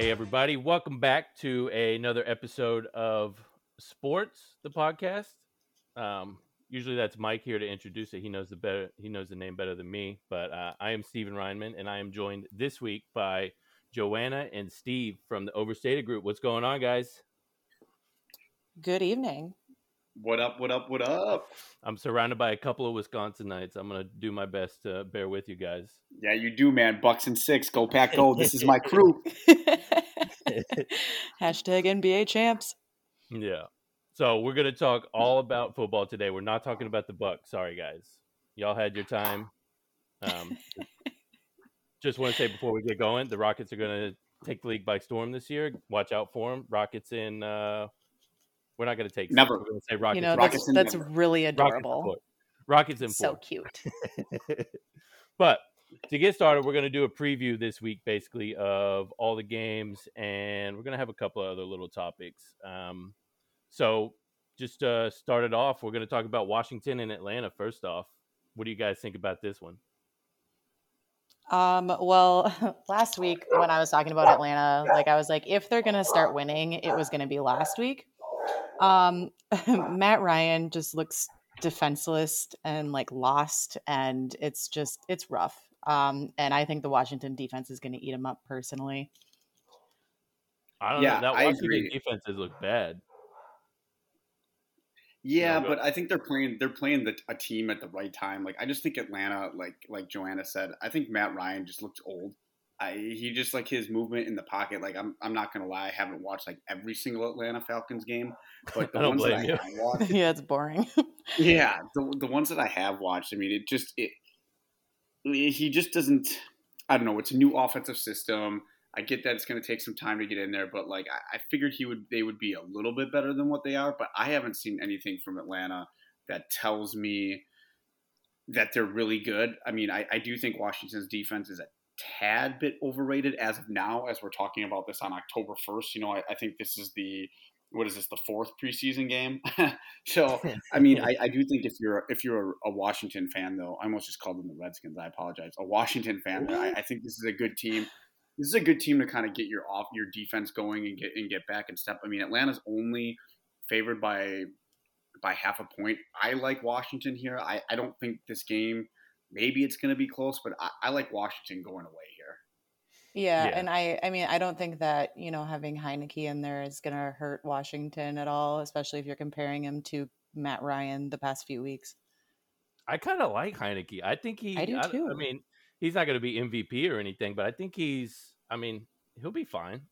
Hey, everybody. Welcome back to another episode of Sports, the podcast. Um, usually that's Mike here to introduce it. He knows the better, he knows the name better than me. But uh, I am Steven Reinman, and I am joined this week by Joanna and Steve from the Overstated Group. What's going on, guys? Good evening. What up? What up? What up? I'm surrounded by a couple of Wisconsinites. I'm gonna do my best to bear with you guys. Yeah, you do, man. Bucks and six. Go pack. Go. This is my crew. Hashtag NBA champs. Yeah. So we're gonna talk all about football today. We're not talking about the Bucks. Sorry, guys. Y'all had your time. Um, just want to say before we get going, the Rockets are gonna take the league by storm this year. Watch out for them. Rockets in. Uh, we're not going to take. Never. We're going to say Rockets. You know, Rockets that's, that's really adorable. Rockets in So cute. but to get started, we're going to do a preview this week, basically, of all the games, and we're going to have a couple of other little topics. Um, so, just uh, start it off. We're going to talk about Washington and Atlanta first off. What do you guys think about this one? Um, well, last week when I was talking about Atlanta, like I was like, if they're gonna start winning, it was gonna be last week. Um, Matt Ryan just looks defenseless and like lost, and it's just it's rough. Um, and I think the Washington defense is gonna eat him up personally. I don't Yeah, know. That I Washington agree. defenses look bad. Yeah, but I think they're playing. They're playing the, a team at the right time. Like I just think Atlanta, like like Joanna said, I think Matt Ryan just looks old. I, he just like his movement in the pocket. Like I'm, I'm not gonna lie, I haven't watched like every single Atlanta Falcons game, but the I don't ones that I blame you. have watched, yeah, it's boring. yeah, the the ones that I have watched. I mean, it just it. He just doesn't. I don't know. It's a new offensive system. I get that it's going to take some time to get in there, but like I, I figured he would, they would be a little bit better than what they are. But I haven't seen anything from Atlanta that tells me that they're really good. I mean, I, I do think Washington's defense is a tad bit overrated as of now, as we're talking about this on October first. You know, I, I think this is the what is this the fourth preseason game? so I mean, I, I do think if you're if you're a, Washington fan, though, I almost just called them the Redskins. I apologize. A Washington fan, I, I think this is a good team. This is a good team to kind of get your off your defense going and get and get back and step. I mean, Atlanta's only favored by by half a point. I like Washington here. I, I don't think this game. Maybe it's going to be close, but I, I like Washington going away here. Yeah, Yeah. and I I mean I don't think that, you know, having Heinicke in there is going to hurt Washington at all, especially if you're comparing him to Matt Ryan the past few weeks. I kind of like Heinicke. I think he. I do too. I, too. mean, he's not going to be MVP or anything, but I think he's. I mean, he'll be fine.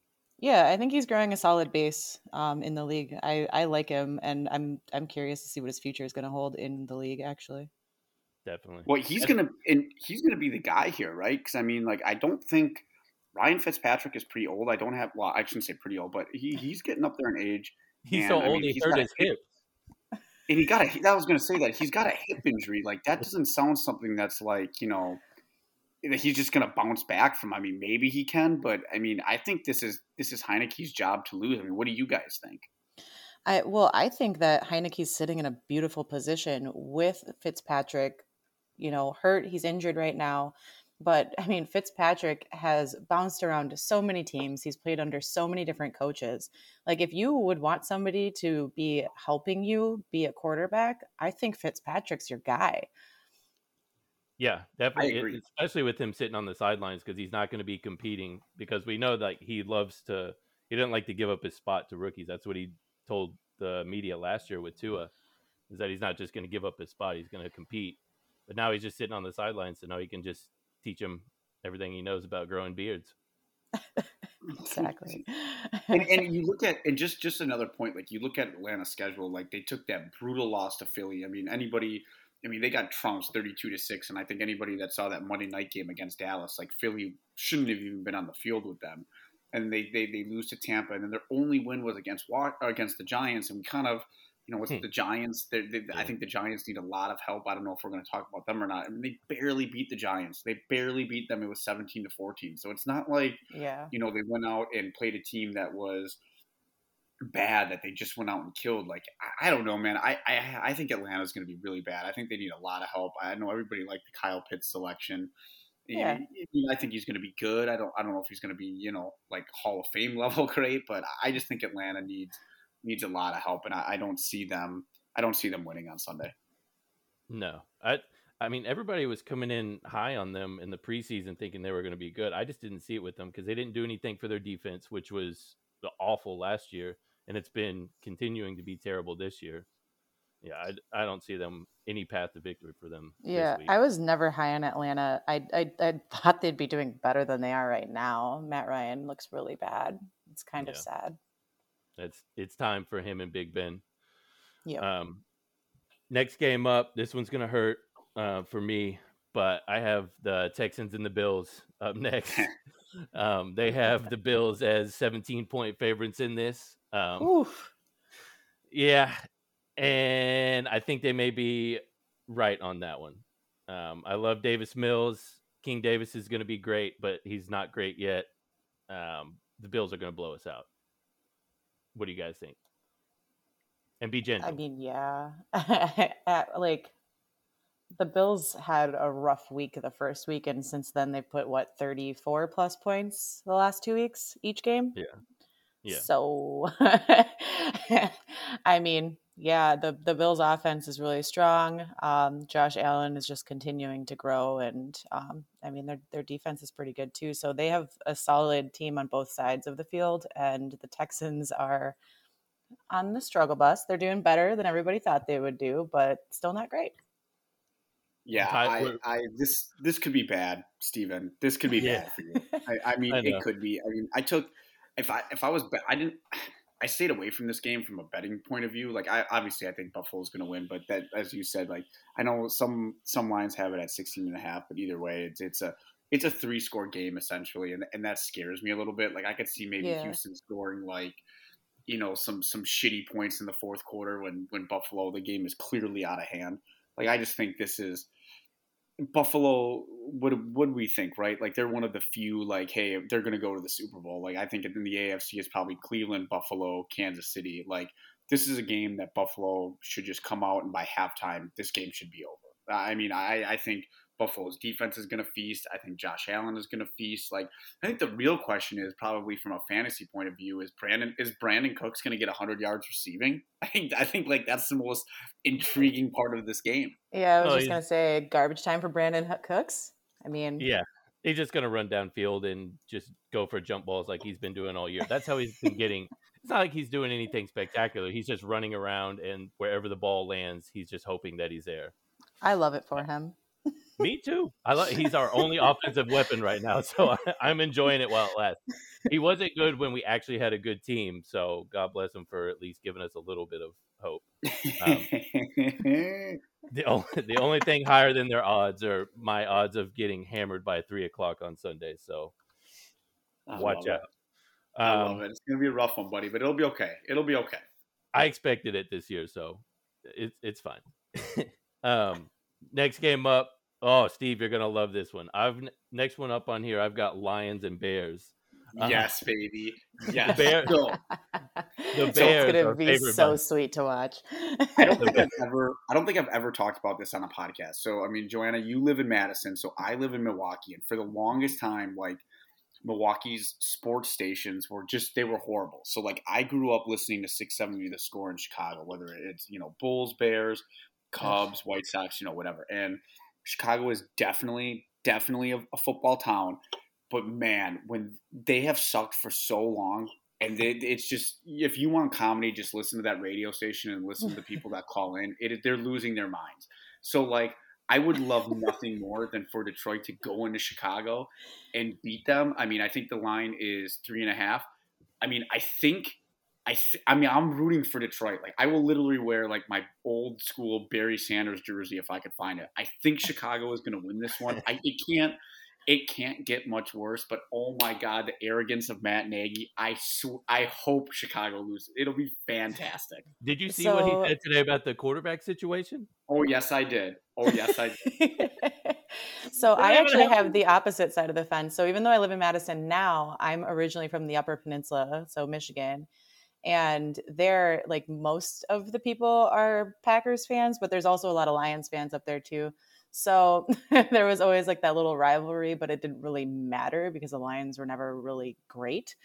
Yeah, I think he's growing a solid base um, in the league. I, I like him, and I'm I'm curious to see what his future is going to hold in the league. Actually, Definitely. Well, he's And- gonna and he's gonna be the guy here, right? Because I mean, like, I don't think Ryan Fitzpatrick is pretty old. I don't have. Well, I shouldn't say pretty old, but he he's getting up there in age, He's and, so I old mean, he he's hurt got a his hip- hip. and he got a. I was gonna say that he's got a hip injury. Like that doesn't sound something that's like you know that he's just gonna bounce back from. I mean, maybe he can, but I mean, I think this is this is Heinicke's job to lose. I mean, what do you guys think? I well I think that Heinicke's sitting in a beautiful position with Fitzpatrick. You know, hurt. He's injured right now. But I mean, Fitzpatrick has bounced around to so many teams. He's played under so many different coaches. Like, if you would want somebody to be helping you be a quarterback, I think Fitzpatrick's your guy. Yeah, definitely. It- agree. especially with him sitting on the sidelines because he's not going to be competing because we know that he loves to. He didn't like to give up his spot to rookies. That's what he told the media last year with Tua, is that he's not just going to give up his spot. He's going to compete. But now he's just sitting on the sidelines, so now he can just teach him everything he knows about growing beards. Exactly. and, and you look at and just just another point like you look at Atlanta's schedule like they took that brutal loss to Philly I mean anybody I mean they got trounced 32 to 6 and I think anybody that saw that Monday night game against Dallas like Philly shouldn't have even been on the field with them and they they, they lose to Tampa and then their only win was against Wa- against the Giants and we kind of you know with Hmm. the Giants they, they, Yeah. I think the Giants need a lot of help I don't know if we're going to talk about them or not I mean they barely beat the Giants they barely beat them it was 17 to 14 so it's not like yeah. you know, they went out and played a team that was bad that they just went out and killed. Like I, I don't know, man. I I, I think Atlanta's going to be really bad. I think they need a lot of help. I know everybody liked the Kyle Pitts selection, Yeah. I think he's going to be good. I don't. I don't know if he's going to be, you know, like Hall of Fame level great, but I just think Atlanta needs needs a lot of help, and I, I don't see them. I don't see them winning on Sunday. No, I. I mean, everybody was coming in high on them in the preseason, thinking they were going to be good. I just didn't see it with them because they didn't do anything for their defense, which was awful last year, and it's been continuing to be terrible this year. Yeah, I, I don't see them any path to victory for them. Yeah, I was never high on Atlanta. I, I I thought they'd be doing better than they are right now. Matt Ryan looks really bad. It's kind yeah. of sad. It's it's time for him and Big Ben. Yeah. Um, next game up, this one's gonna hurt uh, for me, but I have the Texans and the Bills up next. um, they have the Bills as 17 point favorites in this. Um, Oof. Yeah, and I think they may be right on that one. Um, I love Davis Mills. King Davis is going to be great, but he's not great yet. Um, the Bills are going to blow us out. What do you guys think? And be gentle. I mean, yeah, like the Bills had a rough week the first week, and since then they've put what thirty four plus points the last two weeks each game. Yeah, yeah. So, I mean, yeah, the the Bills' offense is really strong. Um, Josh Allen is just continuing to grow, and um, I mean their their defense is pretty good too. So they have a solid team on both sides of the field, and the Texans are on the struggle bus. They're doing better than everybody thought they would do, but still not great. Yeah, I, I this this could be bad, Steven. This could be yeah. bad for you. I, I mean, I it could be. I mean, I took if I if I was I didn't I stayed away from this game from a betting point of view. Like I obviously I think Buffalo's going to win, but that as you said, like I know some some lines have it at 16 and a half, but either way, it's it's a it's a three score game essentially, and and that scares me a little bit. Like I could see maybe yeah. Houston scoring like you know some some shitty points in the fourth quarter when when Buffalo the game is clearly out of hand. Like I just think this is Buffalo, what do we think, right? Like they're one of the few, like, hey, they're going to go to the Super Bowl. Like I think in the AFC is probably Cleveland, Buffalo, Kansas City. Like this is a game that Buffalo should just come out and by halftime, this game should be over. I mean, I I think Buffalo's defense is going to feast. I think Josh Allen is going to feast. Like, I think the real question is probably from a fantasy point of view is Brandon is Brandin Cooks going to get 100 yards receiving? I think I think like that's the most intriguing part of this game. Yeah, I was oh, just going to say garbage time for Brandin Cooks. I mean, yeah, he's just going to run downfield and just go for jump balls like he's been doing all year. That's how he's been getting. It's not like he's doing anything spectacular. He's just running around and wherever the ball lands, he's just hoping that he's there. I love it for him. Me too. I love, he's our only offensive weapon right now, so I, am enjoying it while it lasts. He wasn't good when we actually had a good team, so God bless him for at least giving us a little bit of hope. Um, the only the only thing higher than their odds are my odds of getting hammered by three o'clock on Sunday. So I watch out. Um, I love it. It's gonna be a rough one, buddy, but it'll be okay. It'll be okay. I expected it this year, so it's it's fine. um, next game up, Oh, Steve, you're gonna love this one. I've next one up on here. I've got Lions and Bears. Uh, yes, baby. Yes. The Bears. the Bears it's gonna be so sweet to watch. I don't think I've ever. I don't think I've ever talked about this on a podcast. So, I mean, Joanna, you live in Madison, so I live in Milwaukee, and for the longest time, like Milwaukee's sports stations were just they were horrible. So, like, I grew up listening to 670 The Score in Chicago, whether it's you know Bulls, Bears, Cubs, White Sox, you know, whatever, and Chicago is definitely, definitely a, a football town. But man, when they have sucked for so long, and they, it's just if you want comedy, just listen to that radio station and listen to the people that call in. It, they're losing their minds. So like, I would love nothing more than for Detroit to go into Chicago and beat them. I mean, I think the line is three and a half. I mean, I think I, th- I mean, I'm rooting for Detroit. Like, I will literally wear like my old school Barry Sanders jersey if I could find it. I think Chicago is going to win this one. I, it can't, it can't get much worse. But oh my God, the arrogance of Matt Nagy! I sw- I hope Chicago loses. It'll be fantastic. Did you see so, what he said today about the quarterback situation? Oh yes, I did. Oh yes, I did. so I actually have the opposite side of the fence. So even though I live in Madison now, I'm originally from the Upper Peninsula, so Michigan and there like most of the people are packers fans but there's also a lot of lions fans up there too So there was always like that little rivalry, but it didn't really matter because the Lions were never really great.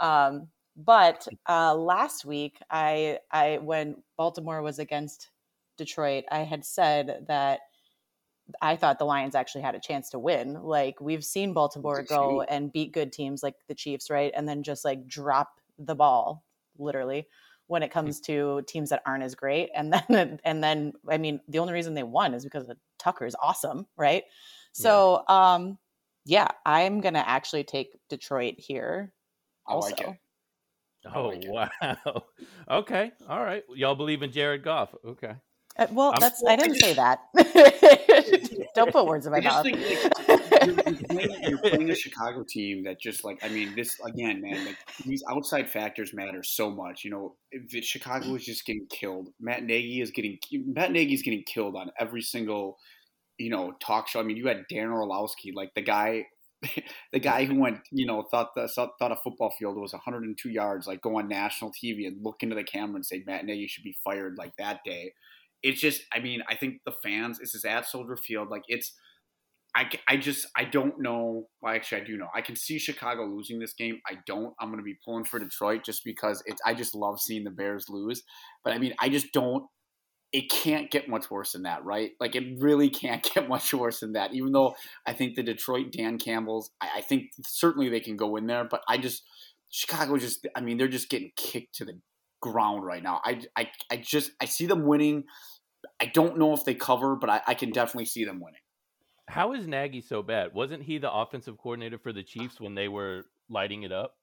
Um, but uh, last week, I, I when Baltimore was against Detroit, I had said that I thought the Lions actually had a chance to win. Like we've seen Baltimore go and beat good teams like the Chiefs, right? And then just like drop the ball, literally, when it comes to teams that aren't as great. And then and then I mean, the only reason they won is because the Tucker is awesome, right? So yeah. um yeah, I'm gonna actually take Detroit here. Also. I like it. Oh like wow! okay, all right. Y'all believe in Jared Goff? Okay. Uh, well, I'm, that's I didn't say that. Don't put words in my mouth. Think, like, you're, you're, playing, you're, playing, a Chicago team that just like I mean this again, man. Like these outside factors matter so much. You know, Chicago is just getting killed. Matt Nagy is getting Matt Nagy is getting killed on every single you know talk show. I mean, you had Dan Orlovsky, like the guy. the guy who went, you know, thought the thought a football field was 102 yards, like go on national TV and look into the camera and say Matt Nagy should be fired like that day it's just i mean i think the fans this is at soldier field like it's I, I just i don't know well actually i do know. I can see chicago losing this game. I don't i'm going to be pulling for detroit just because it's i just love seeing the bears lose. But i mean i just don't it can't get much worse than that right? Like it really can't get much worse than that. Even though i think the detroit dan campbell's i, I think certainly they can go in there but i just chicago just i mean they're just getting kicked to the ground right now. I i, I just i see them winning. I don't know if they cover, but I, I can definitely see them winning. How is Nagy so bad? Wasn't he the offensive coordinator for the Chiefs when they were lighting it up?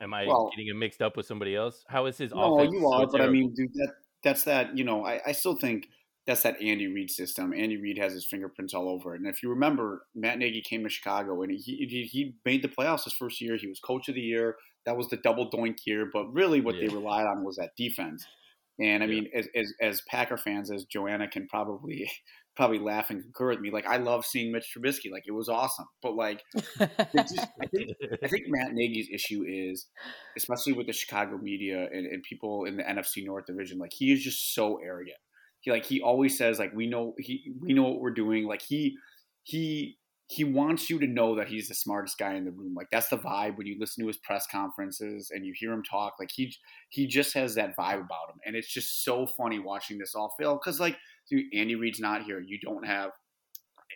Am I well, getting him mixed up with somebody else? How is his no, offense? You are, so but I mean, dude, that that's that. You know, I, I still think that's that Andy Reid system. Andy Reid has his fingerprints all over it. And if you remember, Matt Nagy came to Chicago and he he, he made the playoffs his first year. He was coach of the year. That was the double doink year. But really, what yeah. they relied on was that defense. And I yeah. mean, as, as, as Packer fans, as Joanna can probably probably laugh and concur with me, like I love seeing Mitch Trubisky. Like it was awesome. But like, just, I, think, I think Matt Nagy's issue is, especially with the Chicago media and, and people in the NFC North division, like he is just so arrogant. He like he always says like we know he we know what we're doing. Like he he he wants you to know that he's the smartest guy in the room. Like that's the vibe when you listen to his press conferences and you hear him talk. Like he he just has that vibe about him, and it's just so funny watching this all fail. Because like, dude, Andy Reid's not here. You don't have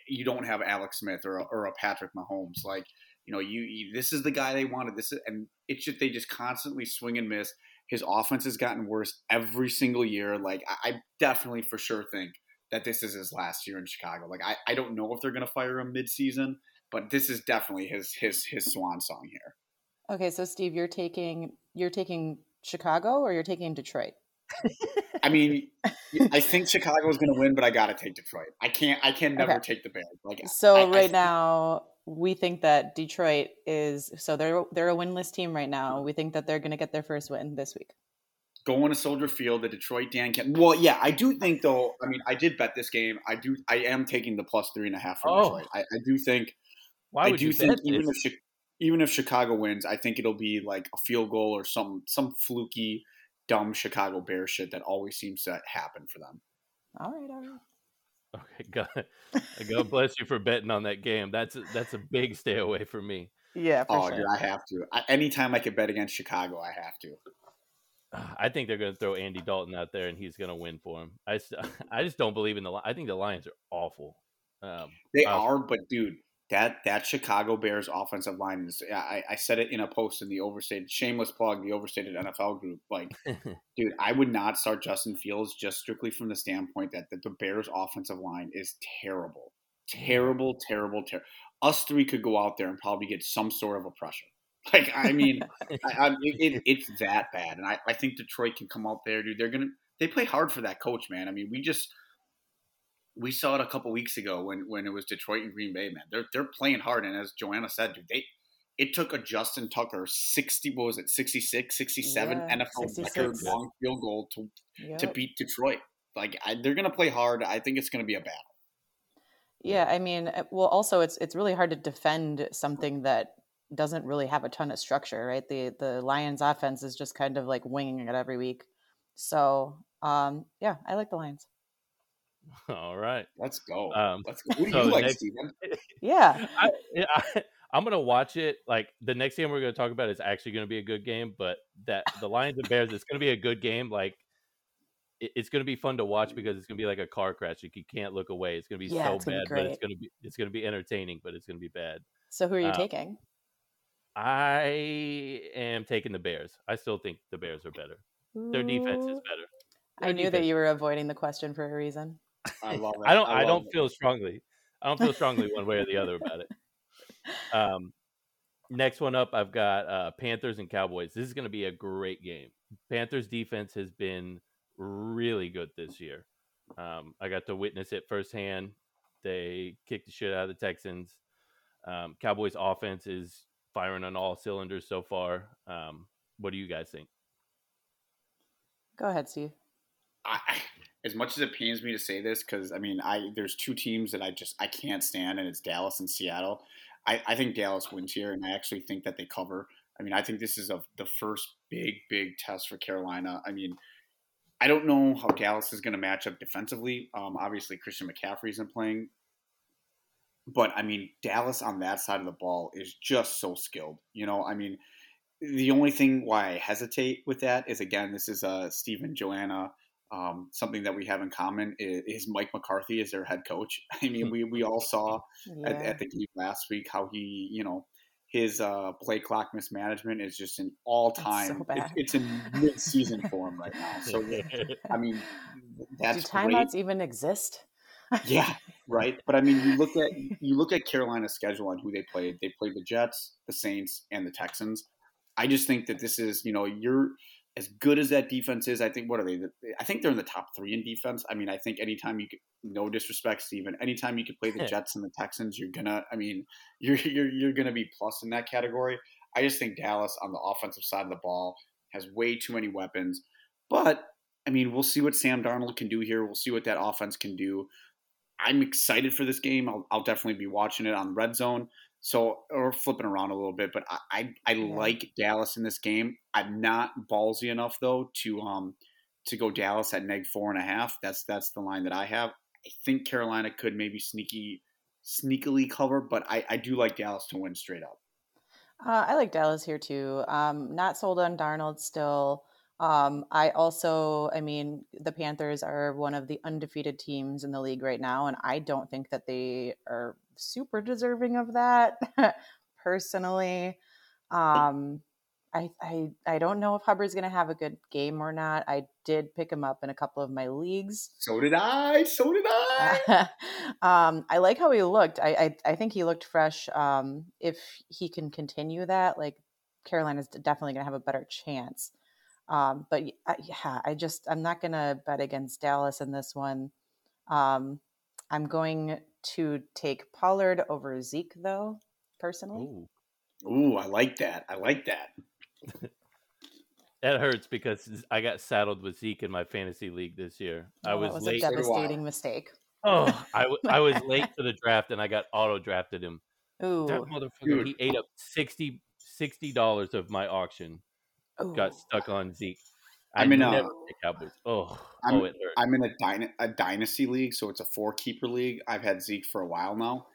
you don't have Alex Smith or a, or a Patrick Mahomes. Like you know, you, you this is the guy they wanted. This is, and it's just they just constantly swing and miss. His offense has gotten worse every single year. Like I, I definitely for sure think that this is his last year in Chicago. Like I, I don't know if they're to fire him midseason, but this is definitely his his his swan song here. Okay, so Steve, you're taking you're taking Chicago or you're taking Detroit? I mean, I think Chicago is going to win, but I got to take Detroit. I can't. I can never okay. take the Bears. Like so, I, right I now we think that Detroit is so they're they're a winless team right now. We think that they're going to get their first win this week going to Soldier Field, the Detroit Dan Camp. Well, yeah, I do think though. I mean, I did bet this game. I do. I am taking the plus three and a half for oh. Detroit. I, I, do think. Why would I do you think even if even if Chicago wins, I think it'll be like a field goal or some some fluky, dumb Chicago Bear shit that always seems to happen for them. All right, all right. Okay, God, God bless you for betting on that game. That's a, that's a big stay away from me. Yeah. oh, sure. dude, I have to. I, anytime I can bet against Chicago, I have to. I think they're going to throw Andy Dalton out there and he's going to win for him. I, I just don't believe in the. I think the Lions are awful. Um, they are, but dude, that that Chicago Bears offensive line is. I, I said it in a post in the overstated shameless plug, the overstated NFL group. Like, dude, I would not start Justin Fields just strictly from the standpoint that, that the Bears offensive line is terrible, mm-hmm. terrible, terrible, terrible. Us three could go out there and probably get some sort of a pressure. Like, I mean, I, I, it, it, it's that bad, and I, I think Detroit can come out there, dude. They're gonna they play hard for that coach, man. I mean, we just we saw it a couple weeks ago when when it was Detroit and Green Bay, man. They're they're playing hard, and as Joanna said, dude, they it took a Justin Tucker 60 what was it 66 67 yeah, NFL 66. record long field goal to yep. to beat Detroit like I, they're going to play hard I think it's going to be a battle yeah I mean uh, well also it's it's really hard to defend something that doesn't really have a ton of structure, right? The the Lions offense is just kind of like winging it every week. So um, yeah, I like the Lions. All right. Let's go. Um, Let's go. Who do so you like, next- Steven? Yeah. I, I I'm gonna watch it. Like the next game we're gonna talk about is actually gonna be a good game, but that the Lions and Bears is gonna be a good game. Like it, it's gonna be fun to watch because it's gonna be like a car crash. Like, you can't look away. It's gonna be Yeah, so gonna bad, be but it's gonna be it's gonna be entertaining, but it's gonna be bad. So who are you Uh, taking? I am taking the Bears. I still think the Bears are better. Their defense is Ooh. better. I Their knew that you were avoiding the question for a reason. I love it. I don't. I, love don't it. feel strongly. I don't feel strongly one way or the other about it. Um, next one up, I've got uh, Panthers and Cowboys. This is going to be a great game. Panthers defense has been really good this year. Um, I got to witness it firsthand. They kicked the shit out of the Texans. Um, Cowboys offense is firing on all cylinders so far. Um, what do you guys think? Go ahead, Steve. I, as much as it pains me to say this, because I mean, I there's two teams that I just I can't stand, and it's Dallas and Seattle. I, I think Dallas wins here, and I actually think that they cover. I mean, I think this is a, the first big, big test for Carolina. I mean, I don't know how Dallas is going to match up defensively. Um, obviously, Christian McCaffrey isn't playing, but I mean, Dallas on that side of the ball is just so skilled. You know, I mean, the only thing why I hesitate with that is again, this is uh, Steven Joanna. Um, something that we have in common is, is Mike McCarthy as their head coach. I mean, we, we all saw Yeah. at, at the game last week how he, you know, his uh, play clock mismanagement is just an all time. so bad. it's, it's in mid season form right now. So I mean, Do that's great. timeouts even exist? Yeah, right. But I mean, you look at you look at Carolina's schedule on who they played. They played the Jets, the Saints, and the Texans. I just think that this is, you know, you're as good as that defense is. I think what are they? I think they're in the top three in defense. I mean, I think anytime you, could, no disrespect, Steven, anytime you could play the Jets and the Texans, you're gonna. I mean, you're you're you're gonna be plus in that category. I just think Dallas on the offensive side of the ball has way too many weapons. But I mean, we'll see what Sam Darnold can do here. We'll see what that offense can do. I'm excited for this game. I'll, I'll definitely be watching it on red zone. So, or flipping around a little bit, but I, I, I Yeah. like Dallas in this game. I'm not ballsy enough though to um to go Dallas at neg four and a half. That's that's the line that I have. I think Carolina could maybe sneaky sneakily cover, but I, I do like Dallas to win straight up. Uh, I like Dallas here too. Um, not sold on Darnold still. Um, I also, I mean, the Panthers are one of the undefeated teams in the league right now, and I don't think that they are super deserving of that personally. Um, I, I, I don't know if Hubbard's going to have a good game or not. I did pick him up in a couple of my leagues. So did I. So did I. um, I like how he looked. I, I, I think he looked fresh. Um, if he can continue that, like Carolina's definitely going to have a better chance. Um, but yeah, I just I'm not going to bet against Dallas in this one. Um, I'm going to take Pollard over Zeke though, personally. Ooh. Ooh, I like that. I like that. That hurts because I got saddled with Zeke in my fantasy league this year. I Oh, was, that was late. a So do I. devastating mistake. Oh, I, w- I was late to the draft and I got auto drafted him. Ooh, That motherfucker, Dude. he ate up 60 dollars of my auction. Ooh. Got stuck on Zeke. I'm in a- never pick Cowboys. Oh, I'm- oh, it hurt. I'm in a, dyna- a dynasty league, so it's a four keeper league. I've had Zeke for a while now.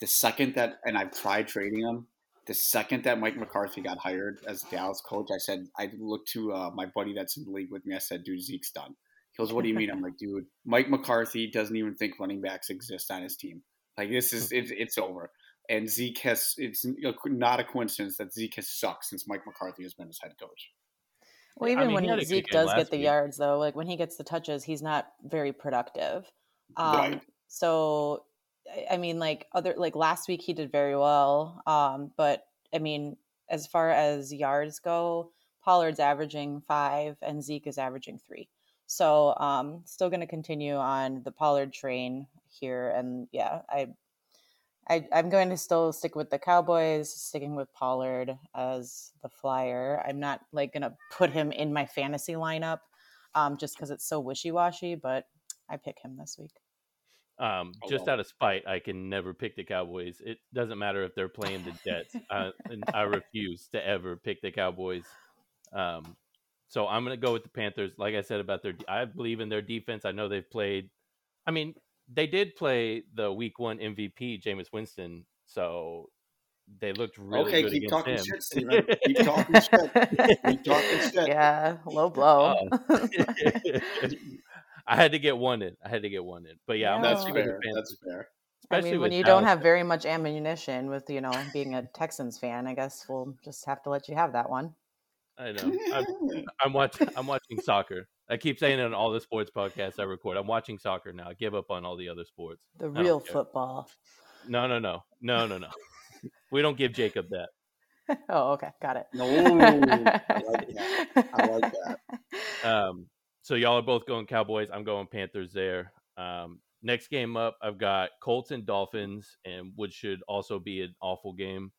The second that, and I've tried trading him. The second that Mike McCarthy got hired as Dallas coach, I said I looked to uh, my buddy that's in the league with me. I said, "Dude, Zeke's done." He goes, "What do you mean?" I'm like, "Dude, Mike McCarthy doesn't even think running backs exist on his team. Like this is it's, it's over." And Zeke has it's not a coincidence that Zeke has sucked since Mike McCarthy has been his head coach. Well, I even mean, he had when good Zeke does get the week. yards, though, like when he gets the touches, he's not very productive. Um, Right. So, I- I mean, like other like last week he did very well, um, but I mean, as far as yards go, Pollard's averaging five and Zeke is averaging three. So, um, still going to continue on the Pollard train here, and yeah, I. I, I'm going to still stick with the Cowboys, sticking with Pollard as the flyer. I'm not like going to put him in my fantasy lineup um, just because it's so wishy washy, but I pick him this week. Um, Oh, just well. out of spite, I can never pick the Cowboys. It doesn't matter if they're playing the Jets. uh, and I refuse to ever pick the Cowboys. Um, so I'm going to go with the Panthers. Like I said about their, I believe in their defense. I know they've played. I mean, they did play the Week One MVP, Jameis Winston, so they looked really okay, good keep against talking him. shit, Steven. Keep talking shit. Keep talking shit. Yeah, low uh, blow. I had to get one in. I had to get one in. But yeah, I'm Yeah. That's happy with the fair. Panthers, That's fair. I mean, when with you don't Dallas. have very much ammunition with, you know, being a Texans fan, I guess we'll just have to let you have that one. I know. I'm, I'm watching. I'm watching soccer. I keep saying it on all the sports podcasts I record. I'm watching soccer now. I give up on all the other sports. The real football. No, no, no, no, no, no. we don't give Jacob that. oh, okay. Got it. No, I like that. I like that. Um, so y'all are both going Cowboys. I'm going Panthers there. Um, next game up, I've got Colts and Dolphins, and which should also be an awful game.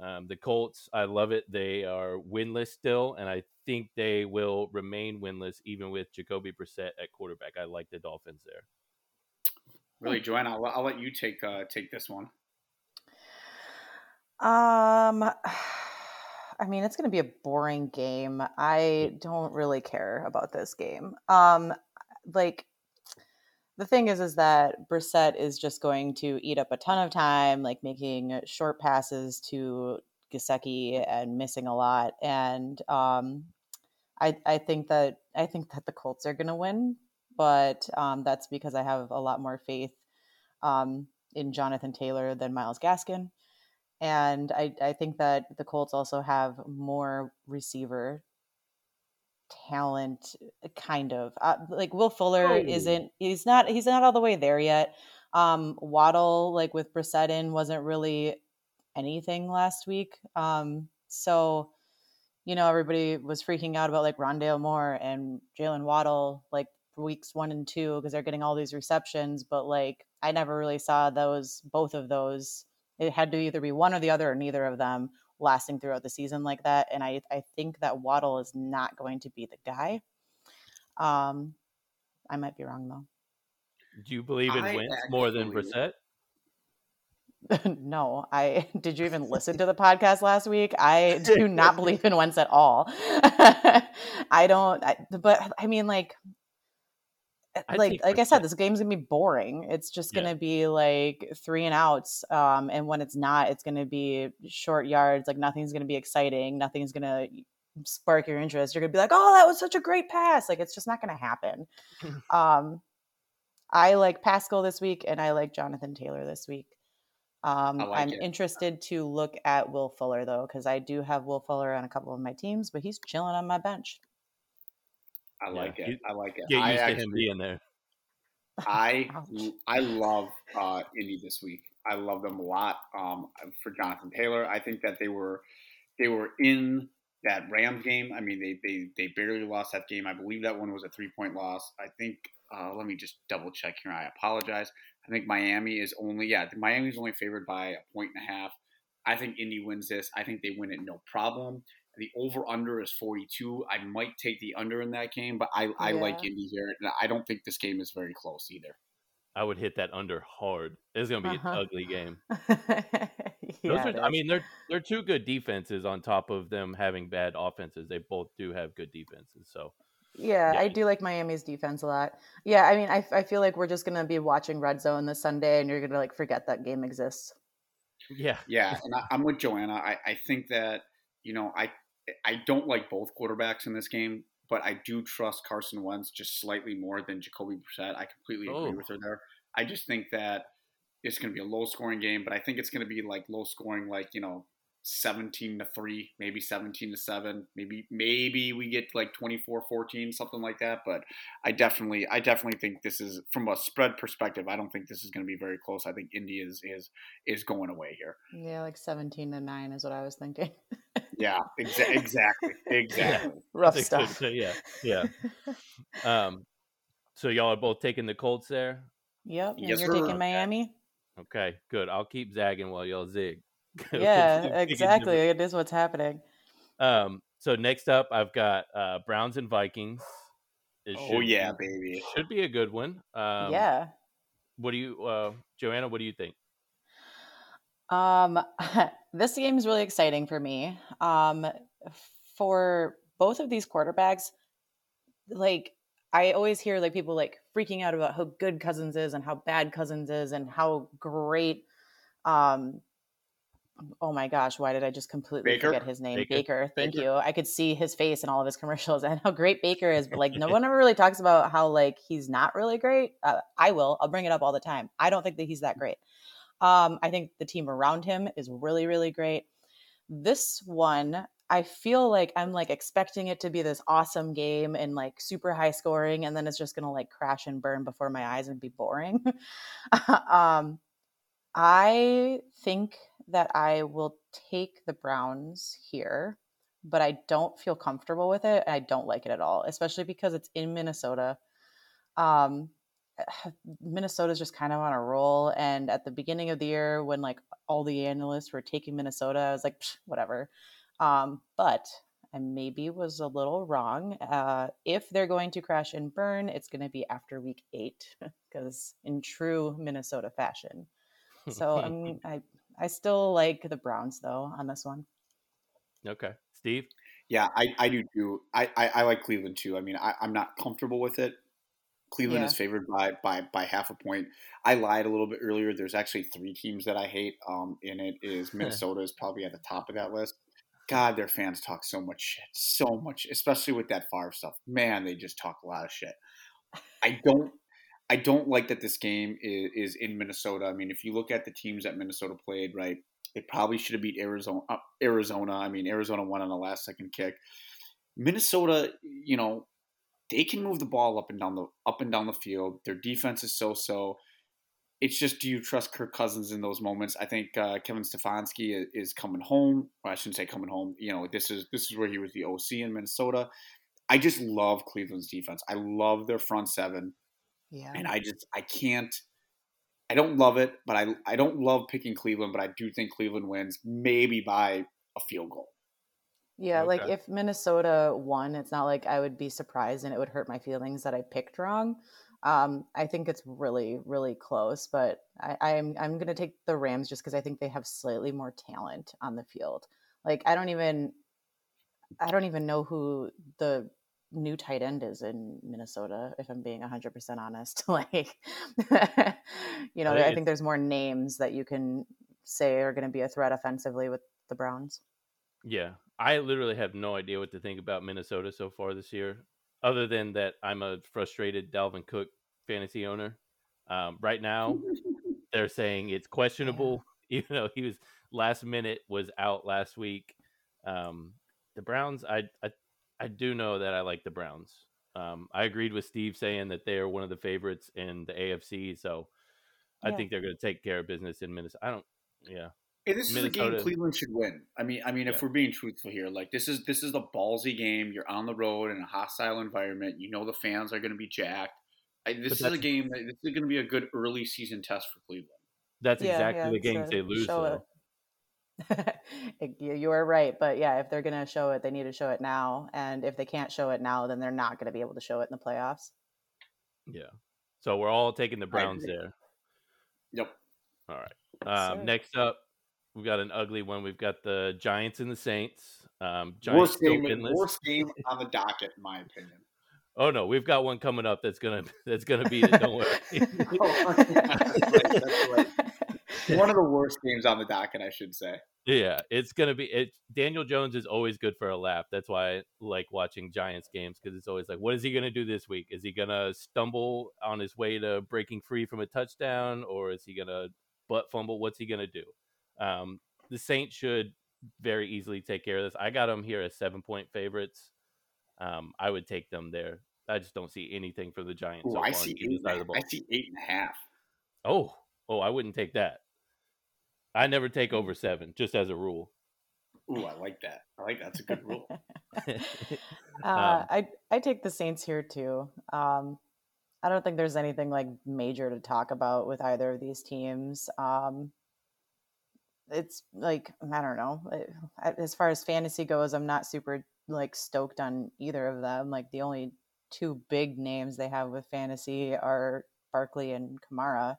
Um, the Colts, I love it. They are winless still, and I think they will remain winless even with Jacoby Brissett at quarterback. I like the Dolphins there. Really, Joanna, I'll, I'll let you take uh, take this one. Um, I mean, it's going to be a boring game. I don't really care about this game. Um, like the thing is, is that Brissett is just going to eat up a ton of time, like making short passes to Gesicki and missing a lot. And um, I, I think that I think that the Colts are going to win, but um, that's because I have a lot more faith um, in Jonathan Taylor than Myles Gaskin and I, I think that the Colts also have more receiver talent, kind of uh, like Will Fuller Oh. isn't he's not he's not all the way there yet. Um, Waddle like with Brissett in wasn't really anything last week. Um, so you know everybody was freaking out about like Rondale Moore and Jaylen Waddle like weeks one and two because they're getting all these receptions, but like I never really saw those both of those it had to either be one or the other or neither of them lasting throughout the season like that. And I, I think that Waddle is not going to be the guy. Um, I might be wrong though. Do you believe in I Wentz more than Brissett? no, I did you even listen to the podcast last week? I do not believe in Wentz at all. I don't, I, but I mean, like, I'd like take like I said, this game's gonna be boring. It's just gonna be like three and outs. Um, and when it's not, it's gonna be short yards. Like nothing's gonna be exciting. Nothing's gonna spark your interest. You're gonna be like, oh, that was such a great pass. Like it's just not gonna happen. um, I like Pascal this week, and I like Jonathan Taylor this week. Um, like I'm it. interested to look at Will Fuller though, because I do have Will Fuller on a couple of my teams, but he's chilling on my bench. I Yeah, like it. you- I like it. Get I used to actually, him being there. I I love uh, Indy this week. I love them a lot. Um, for Jonathan Taylor, I think that they were they were in that Rams game. I mean, they they they barely lost that game. I believe that one was a three point loss. I think. Uh, let me just double check here. I apologize. I think Miami is only yeah. Miami is only favored by a point and a half. I think Indy wins this. I think they win it no problem. The over under is 42. I might take the under in that game, but I, I like Indy here. And I don't think this game is very close either. I would hit that under hard. It's gonna be Uh-huh. an ugly game. yeah, Those are, I mean, they're they're two good defenses on top of them having bad offenses. They both do have good defenses. So Yeah, Yeah. I do like Miami's defense a lot. Yeah, I mean, I, I feel like we're just gonna be watching Red Zone this Sunday, and you're gonna like forget that game exists. yeah, Yeah, and I, I'm with Joanna. I, I think that you know I I don't like both quarterbacks in this game, but I do trust Carson Wentz just slightly more than Jacoby Brissett. I completely agree Oh. with her there. I just think that it's going to be a low scoring game, but I think it's going to be like low scoring, like you know, 17 to three, maybe 17 to seven, maybe maybe we get like 24-14, something like that. But I definitely I definitely think this is from a spread perspective. I don't think this is going to be very close. I think Indy is is is going away here. Yeah, like seventeen to nine is what I was thinking. Yeah, exa- exactly, exactly. Rough That's a stuff. so, yeah, yeah. Um, so y'all are both taking the Colts there. Yep, and Yes, you're sir. taking Miami. Okay, good. I'll keep zagging while y'all zig. yeah, We'll keep digging exactly. different- It is what's happening. Um, so next up, I've got uh, Browns and Vikings. It Oh should yeah, be, baby. should be a good one. Um, yeah. What do you, uh, Joanna? What do you think? Um, this game is really exciting for me. Um, for both of these quarterbacks, like I always hear like people like freaking out about how good Cousins is and how bad Cousins is and how great um oh my gosh, why did I just completely Baker? forget his name? Baker. Baker. Thank Baker. you. I could see his face in all of his commercials and how great Baker is, but like no one ever really talks about how like he's not really great. Uh, I will. I'll bring it up all the time. I don't think that he's that great. Um, I think the team around him is really, really great. This one, I feel like I'm like expecting it to be this awesome game and like super high scoring, and then it's just gonna like crash and burn before my eyes and be boring. um, I think that I will take the Browns here, but I don't feel comfortable with it. I don't like it at all, especially because it's in Minnesota. Um, Minnesota's just kind of on a roll. And at the beginning of the year, when like all the analysts were taking Minnesota, I was like, "Psh, whatever. Um, but I maybe was a little wrong. Uh, if they're going to crash and burn, it's going to be after week eight, because in true Minnesota fashion. So I'm, I I still like the Browns though on this one. okay, Steve. Yeah, I, I do too. I, I, I like Cleveland too. I mean, I, I'm not comfortable with it. Cleveland Yeah. is favored by, by by half a point. I lied a little bit earlier. There's actually three teams that I hate. Um, in it is Minnesota is probably at the top of that list. God, their fans talk so much shit, so much, especially with that Favre stuff. Man, they just talk a lot of shit. I don't, I don't like that this game is, is in Minnesota. I mean, if you look at the teams that Minnesota played, right, they probably should have beat Arizona. Uh, Arizona. I mean, Arizona won on a last second kick. Minnesota, you know, they can move the ball up and down the up and down the field. Their defense is so so. It's just, do you trust Kirk Cousins in those moments? I think uh, Kevin Stefanski is, is coming home. I shouldn't say coming home. You know, this is this is where he was the OC in Minnesota. I just love Cleveland's defense. I love their front seven, Yeah. and I just I can't. I don't love it, but I I don't love picking Cleveland, but I do think Cleveland wins, maybe by a field goal. Yeah, like if Minnesota won, it's not like I would be surprised and it would hurt my feelings that I picked wrong. Um, I think it's really, really close, but I, I'm I'm gonna take the Rams just because I think they have slightly more talent on the field. Like I don't even I don't even know who the new tight end is in Minnesota, if I'm being 100% honest. like, you know, I think I think there's more names that you can say are going to be a threat offensively with the Browns. Yeah, I literally have no idea what to think about Minnesota so far this year, other than that I'm a frustrated Dalvin Cook fantasy owner. Um, right now, they're saying it's questionable. Even though he was last minute was out last week. Um, the Browns, I, I I do know that I like the Browns. Um, I agreed with Steve saying that they are one of the favorites in the AFC, so I Yeah. think they're going to take care of business in Minnesota. I don't. Yeah, Hey, this is a game Cleveland should win. I mean, I mean, if we're being truthful here, like this is this is the ballsy game. You're on the road in a hostile environment. You know the fans are going to be jacked. I, this is a game. That, this is going to be a good early season test for Cleveland. that's Yeah, exactly yeah, the it's games they lose. Though. you you are right, but yeah, if they're going to show it, they need to show it now. And if they can't show it now, then they're not going to be able to show it in the playoffs. Yeah. So we're all taking the Browns there. Yep. All right. Um, sir. next up, we've got an ugly one. We've got the Giants and the Saints. Um, Giants Worst game. Worst game on the docket, in my opinion. Oh no, we've got one coming up that's gonna that's gonna beat it. Don't worry. Oh, that's right, that's right. One of the worst games on the docket, I should say. yeah, it's gonna be. It Daniel Jones is always good for a laugh. That's why I like watching Giants games because it's always like, what is he gonna do this week? Is he gonna stumble on his way to breaking free from a touchdown, or is he gonna butt fumble? What's he gonna do? Um, the Saints should very easily take care of this. I got them here as seven point favorites. Um, I would take them there. I just don't see anything for the Giants. Ooh, so I see eight. side of the I see eight and a half. Oh, oh, I wouldn't take that. I never take over seven, just as a rule. Ooh, I like that. I like that's a good rule. Uh, Um, I I take the Saints here too. Um, I don't think there's anything like major to talk about with either of these teams. Um, it's like I don't know. As far as fantasy goes, I'm not super like stoked on either of them. Like the only two big names they have with fantasy are Barkley and Kamara.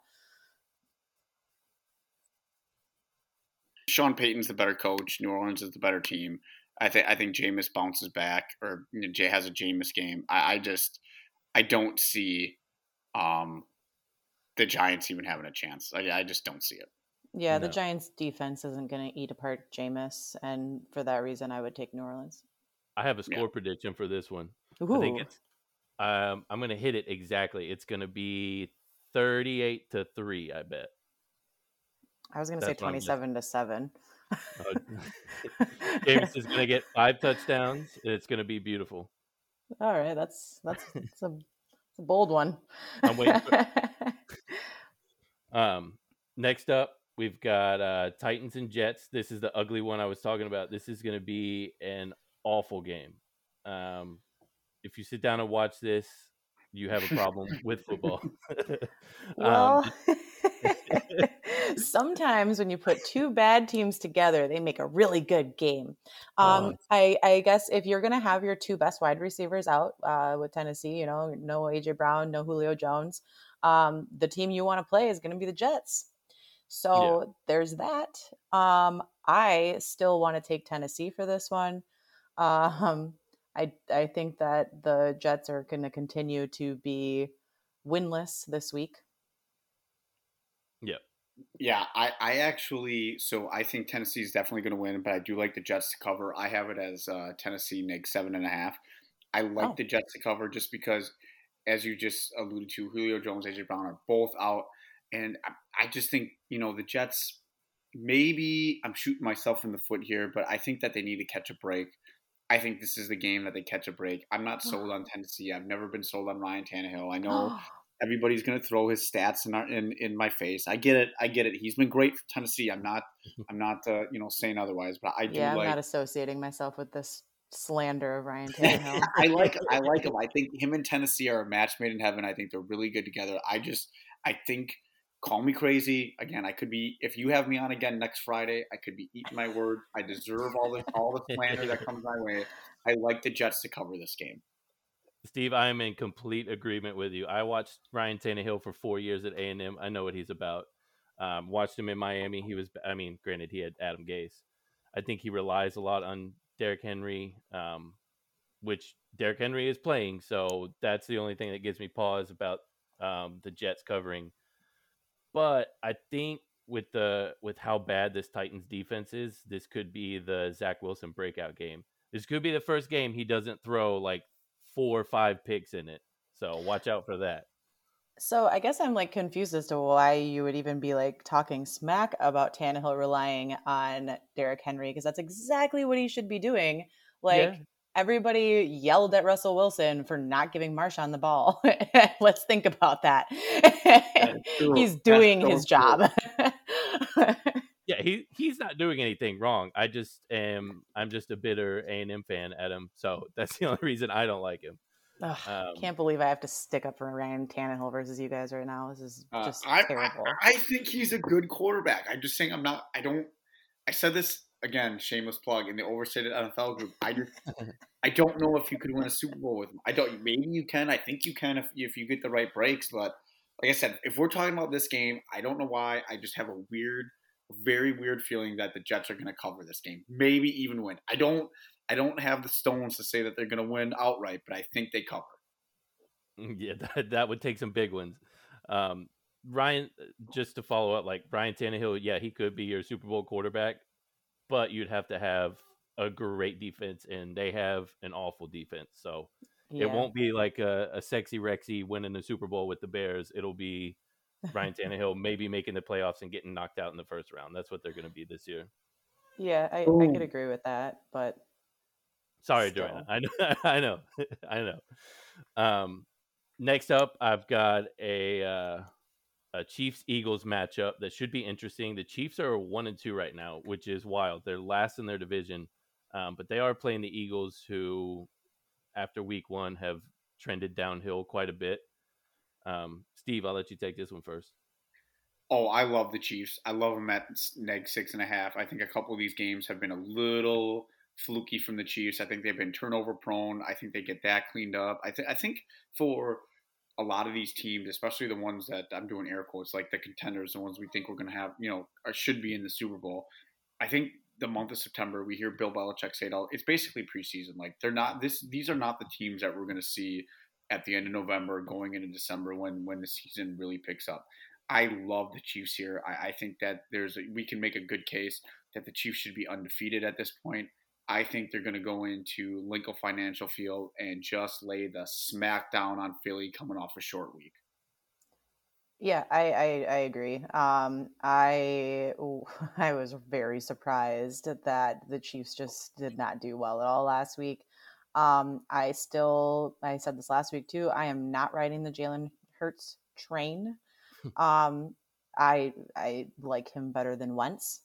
Sean Payton's the better coach. New Orleans is the better team. I think I think Jameis bounces back, or you know, Jay has a Jameis game. I, I just I don't see um, the Giants even having a chance. I, I just don't see it. Yeah, No. the Giants' defense isn't going to eat apart Jameis, and for that reason, I would take New Orleans. I have a Yeah. score prediction for this one. Ooh. I think it's um I'm gonna hit it exactly. It's gonna be thirty eight to three, I bet. I was going to say that's what I'm guessing. twenty-seven to seven. Uh, James is gonna get five touchdowns it's gonna be beautiful. All right, that's that's, that's a, it's a bold one. I'm waiting Um next up we've got uh Titans and Jets. This is the ugly one I was talking about. This is gonna be an awful game. Um if you sit down and watch this, you have a problem with football. well, um, sometimes when you put two bad teams together, they make a really good game. Um, Oh. I, I guess if you're going to have your two best wide receivers out uh, with Tennessee, you know, no AJ Brown, no Julio Jones, um, the team you want to play is going to be the Jets. So there's that. Um, I still want to take Tennessee for this one. Um, I I think that the Jets are going to continue to be winless this week. Yeah, I, I actually so I think Tennessee is definitely going to win, but I do like the Jets to cover. I have it as uh, Tennessee neg seven and a half. I like Oh. the Jets to cover just because, as you just alluded to, Julio Jones, AJ Brown are both out, and I, I just think you know the Jets. Maybe I'm shooting myself in the foot here, but I think that they need to catch a break. I think this is the game that they catch a break. I'm not sold on Tennessee. I've never been sold on Ryan Tannehill. I know everybody's going to throw his stats in, our, in in my face. I get it. I get it. He's been great for Tennessee. I'm not. I'm not. Uh, you know, saying otherwise. But I do yeah, I'm like. not associating myself with this slander of Ryan Tannehill. I like. I like him. I think him and Tennessee are a match made in heaven. I think they're really good together. I just. I think. Call me crazy. Again, I could be. If you have me on again next Friday, I could be eating my word. I deserve all the all the slander that comes my way. I like the Jets to cover this game. Steve, I am in complete agreement with you. I watched Ryan Tannehill for four years at A and M. I know what he's about. Um, watched him in Miami. He was, I mean, granted he had Adam Gase. I think he relies a lot on Derrick Henry, um, which Derrick Henry is playing. So that's the only thing that gives me pause about um, the Jets covering. But I think with the with how bad this Titans defense is, this could be the Zach Wilson breakout game. This could be the first game he doesn't throw like four or five picks in it. So watch out for that. So I guess I'm like confused as to why you would even be like talking smack about Tannehill relying on Derrick Henry because that's exactly what he should be doing. Like Yeah. everybody yelled at Russell Wilson for not giving Marshawn the ball. Let's think about that. He's doing his job. Yeah, he he's not doing anything wrong. I just am I'm just a bitter A and M fan at him. So that's the only reason I don't like him. Ugh, Um, can't believe I have to stick up for Ryan Tannehill versus you guys right now. This is Uh, just I, I, terrible. I think he's a good quarterback. I'm just saying I'm not. I don't. I said this again. Shameless plug in the overstated NFL group. I just. I don't know if you could win a Super Bowl with him. I don't. Maybe you can. I think you can if if you get the right breaks. But like I said, if we're talking about this game, I don't know why. I just have a weird, very weird feeling that the Jets are going to cover this game. Maybe even win. I don't. I don't have the stones to say that they're going to win outright, but I think they cover. Yeah, that, that would take some big ones. Um, Ryan, just to follow up, like Ryan Tannehill, yeah, he could be your Super Bowl quarterback, but you'd have to have a great defense, and they have an awful defense. So Yeah. it won't be like a, a sexy Rexy winning the Super Bowl with the Bears. It'll be Ryan Tannehill maybe making the playoffs and getting knocked out in the first round. That's what they're going to be this year. Yeah, I, I could agree with that, but Sorry, Still. Joanna. I know. I know. I know. Um, next up, I've got a uh, a Chiefs Eagles matchup that should be interesting. The Chiefs are one and two right now, which is wild. They're last in their division, um, but they are playing the Eagles, who after Week One have trended downhill quite a bit. Um, Steve, I'll let you take this one first. Oh, I love the Chiefs. I love them at neg six and a half. I think a couple of these games have been a little fluky from the Chiefs. I think they've been turnover prone. I think they get that cleaned up. I, th- I think for a lot of these teams, especially the ones that I'm doing air quotes, like the contenders, the ones we think we're going to have, you know, should be in the Super Bowl. I think the month of September, we hear Bill Belichick say it all. It's basically preseason. Like they're not this. These are not the teams that we're going to see at the end of November, going into December when when the season really picks up. I love the Chiefs here. I, I think that there's a, we can make a good case that the Chiefs should be undefeated at this point. I think they're going to go into Lincoln Financial Field and just lay the smackdown on Philly coming off a short week. Yeah, I, I, I agree. Um, I I was very surprised that the Chiefs just did not do well at all last week. Um, I still I said this last week too. I am not riding the Jalen Hurts train. um, I I like him better than Wentz.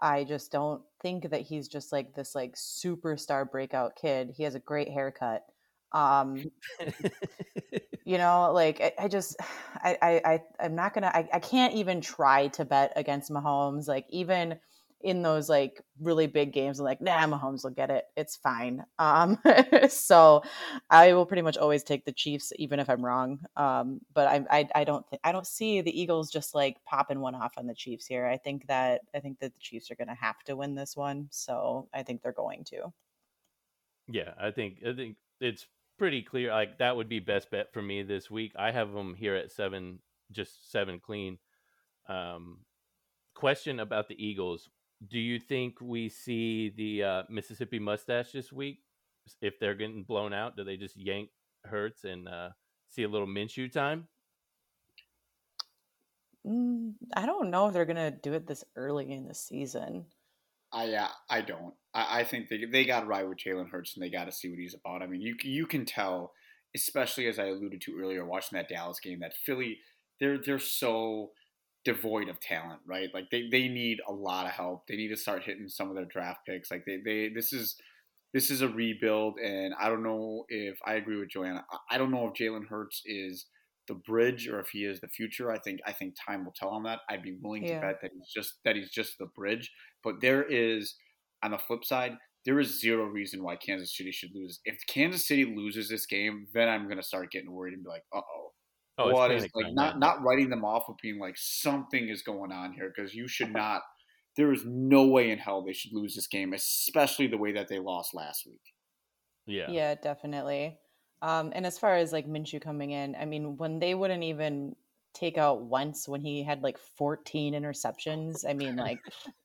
I just don't think that he's just like this like superstar breakout kid. He has a great haircut. Um, you know, like I, I just, I, I, I'm not gonna, I, I can't even try to bet against Mahomes. Like even in those like really big games, I'm like, nah, Mahomes will get it. It's fine. Um, so I will pretty much always take the Chiefs, even if I'm wrong. Um, but I, I, I don't, th- I don't see the Eagles just like popping one off on the Chiefs here. I think that, I think that the Chiefs are going to have to win this one. So I think they're going to. Yeah, I think, I think it's pretty clear. Like that would be best bet for me this week. I have them here at seven, just seven clean. Um, question about the Eagles: Do you think we see the uh, Mississippi mustache this week? If they're getting blown out, do they just yank Hurts and uh, see a little Minshew time? Mm, I don't know if they're gonna do it this early in the season. I uh, I don't. I, I think they they got to ride with Jalen Hurts and they got to see what he's about. I mean, you you can tell, especially as I alluded to earlier, watching that Dallas game, that Philly they're they're so devoid of talent, right? Like they, they need a lot of help. They need to start hitting some of their draft picks. Like they, they this is this is a rebuild, and I don't know if I agree with Joanna. I don't know if Jalen Hurts is the bridge or if he is the future. I think I think time will tell on that. I'd be willing yeah. to bet that he's just that he's just the bridge. But there is on the flip side, there is zero reason why Kansas City should lose. If Kansas City loses this game, then I'm gonna start getting worried and be like, uh oh. Oh, what is like not not writing them off of being like something is going on here because you should not. There is no way in hell they should lose this game, especially the way that they lost last week. Yeah, yeah, definitely. Um, and as far as like Minshew coming in, I mean, when they wouldn't even take out Wentz when he had like 14 interceptions, I mean, like,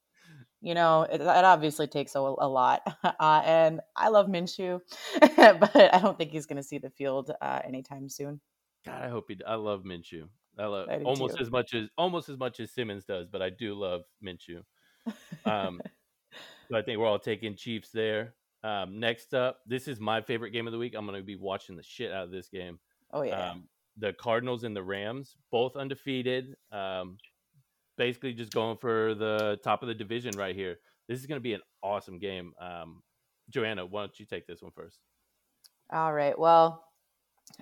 you know, it, it obviously takes a, a lot. Uh, and I love Minshew, but I don't think he's going to see the field uh, anytime soon. God, I hope he. I love Minshew. I love I almost too. as much as almost as much as Simmons does, but I do love Minshew. Um, so I think we're all taking Chiefs there. Um, next up, this is my favorite game of the week. I'm going to be watching the shit out of this game. Oh yeah. Um, the Cardinals and the Rams, both undefeated. Um, basically, just going for the top of the division right here. This is going to be an awesome game. Um, Joanna, why don't you take this one first? All right. Well,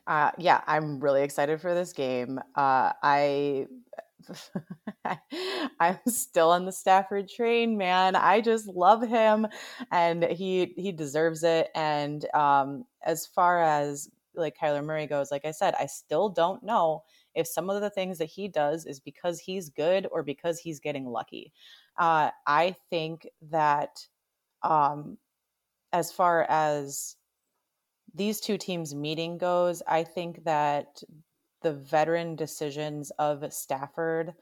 uh, yeah, I'm really excited for this game. Uh, I I'm still on the Stafford train, man. I just love him and he he deserves it. And um as far as like Kyler Murray goes, like I said, I still don't know if some of the things that he does is because he's good or because he's getting lucky. Uh I think that um as far as these two teams meeting goes, I think that the veteran decisions of Stafford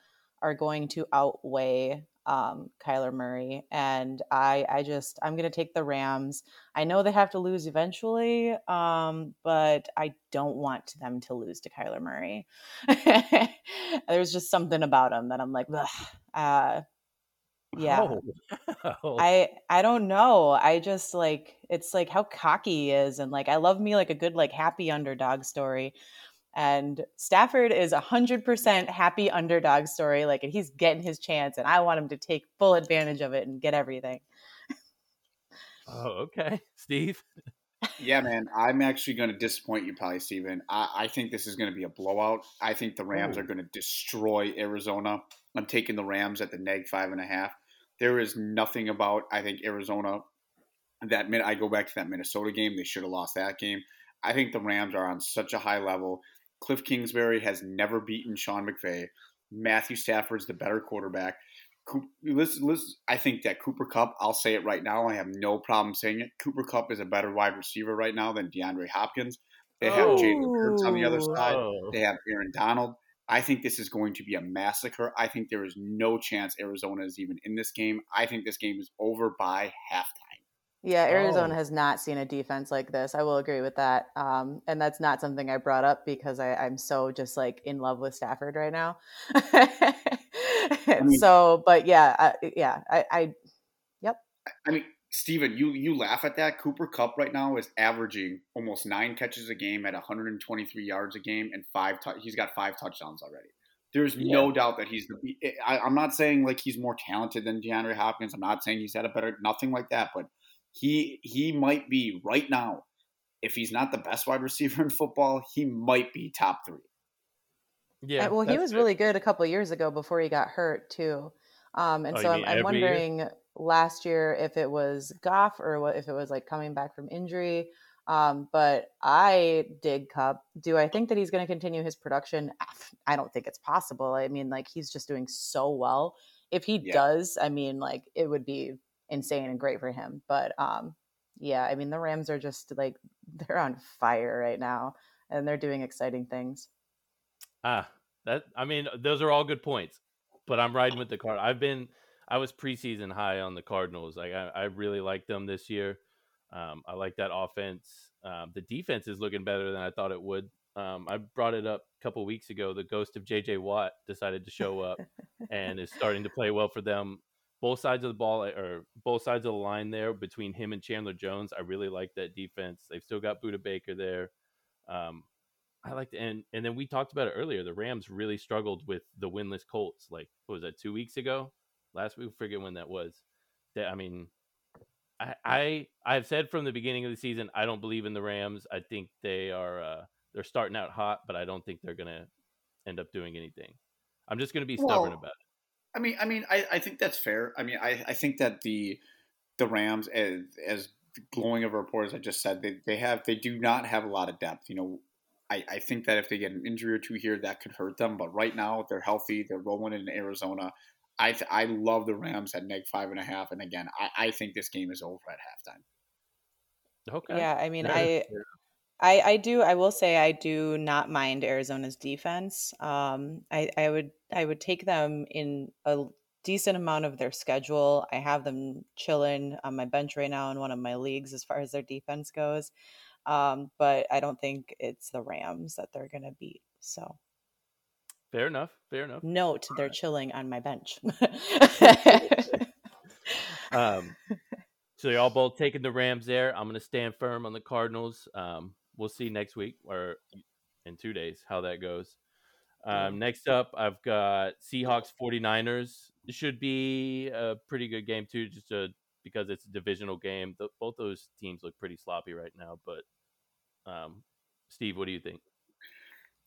are going to outweigh um, Kyler Murray. And I, I just, I'm going to take the Rams. I know they have to lose eventually, um, but I don't want them to lose to Kyler Murray. There's just something about him that I'm like, uh, yeah. Oh. I I don't know. I just like it's like how cocky he is and like I love me like a good like happy underdog story. And Stafford is a hundred percent happy underdog story. Like, and he's getting his chance, and I want him to take full advantage of it and get everything. oh, okay, Steve. yeah, man, I'm actually going to disappoint you, probably, Steven. I, I think this is going to be a blowout. I think the Rams Ooh. are going to destroy Arizona. I'm taking the Rams at the neg five and a half. There is nothing about I think Arizona that minute I go back to that Minnesota game. They should have lost that game. I think the Rams are on such a high level. Cliff Kingsbury has never beaten Sean McVay. Matthew Stafford's the better quarterback. Listen, listen, I think that Cooper Kupp, I'll say it right now, I have no problem saying it. Cooper Kupp is a better wide receiver right now than DeAndre Hopkins. They have oh. Jalen Hurts on the other side. Oh. They have Aaron Donald. I think this is going to be a massacre. I think there is no chance Arizona is even in this game. I think this game is over by halftime. Yeah, Arizona oh. has not seen a defense like this. I will agree with that. Um, and that's not something I brought up because I, am so just like in love with Stafford right now. I mean, so, but yeah, I, yeah, I, I, yep. I mean, Steven, you you laugh at that. Cooper Kupp right now is averaging almost nine catches a game at 123 yards a game and five. Tu- he's got five touchdowns already. There's yeah. no doubt that he's the. I, I'm not saying like he's more talented than DeAndre Hopkins. I'm not saying he's had a better nothing like that, but he he might be right now. If he's not the best wide receiver in football, he might be top three. Yeah. Well, he was good. really good a couple years ago before he got hurt too. Um, and oh, so I'm, I'm wondering year? Last year if it was Goff or what, if it was like coming back from injury. Um, but I dig Kupp. Do I think that he's going to continue his production? I don't think it's possible. I mean, like he's just doing so well. If he yeah. does, I mean, like it would be insane and great for him. But um, yeah, I mean, the Rams are just like they're on fire right now, and they're doing exciting things. Ah, that I mean, those are all good points. But I'm riding with the card. I've been I was preseason high on the Cardinals. Like I, I really like them this year. Um, I like that offense. Um, the defense is looking better than I thought it would. Um, I brought it up a couple weeks ago. The ghost of JJ Watt decided to show up and is starting to play well for them. Both sides of the ball, or both sides of the line there between him and Chandler Jones. I really like that defense. They've still got Budda Baker there. Um, I like to and and then we talked about it earlier. The Rams really struggled with the winless Colts. Like what was that two weeks ago? Last week. Forget when that was. That I mean, I I I've said from the beginning of the season I don't believe in the Rams. I think they are uh, they're starting out hot, but I don't think they're gonna end up doing anything. I'm just gonna be stubborn well, about it. I mean, I mean, I, I think that's fair. I mean, I, I think that the the Rams, as as glowing of a report as I just said, they, they have they do not have a lot of depth. You know, I, I think that if they get an injury or two here, that could hurt them. But right now, they're healthy. They're rolling in Arizona. I th- I love the Rams at neg five and a half, and again, I, I think this game is over at halftime. Okay. Yeah, I mean, I, I I do. I will say I do not mind Arizona's defense. Um, I I would I would take them in a decent amount of their schedule. I have them chilling on my bench right now in one of my leagues as far as their defense goes. Um, but I don't think it's the Rams that they're going to beat. So Fair enough. Fair enough. Note they're chilling on my bench. um, so y'all both taking the Rams there. I'm going to stand firm on the Cardinals. Um, we'll see next week or in two days how that goes. Um, next up, I've got Seahawks 49ers. It should be a pretty good game too, just to, because it's a divisional game. The, both those teams look pretty sloppy right now. But um, Steve, what do you think?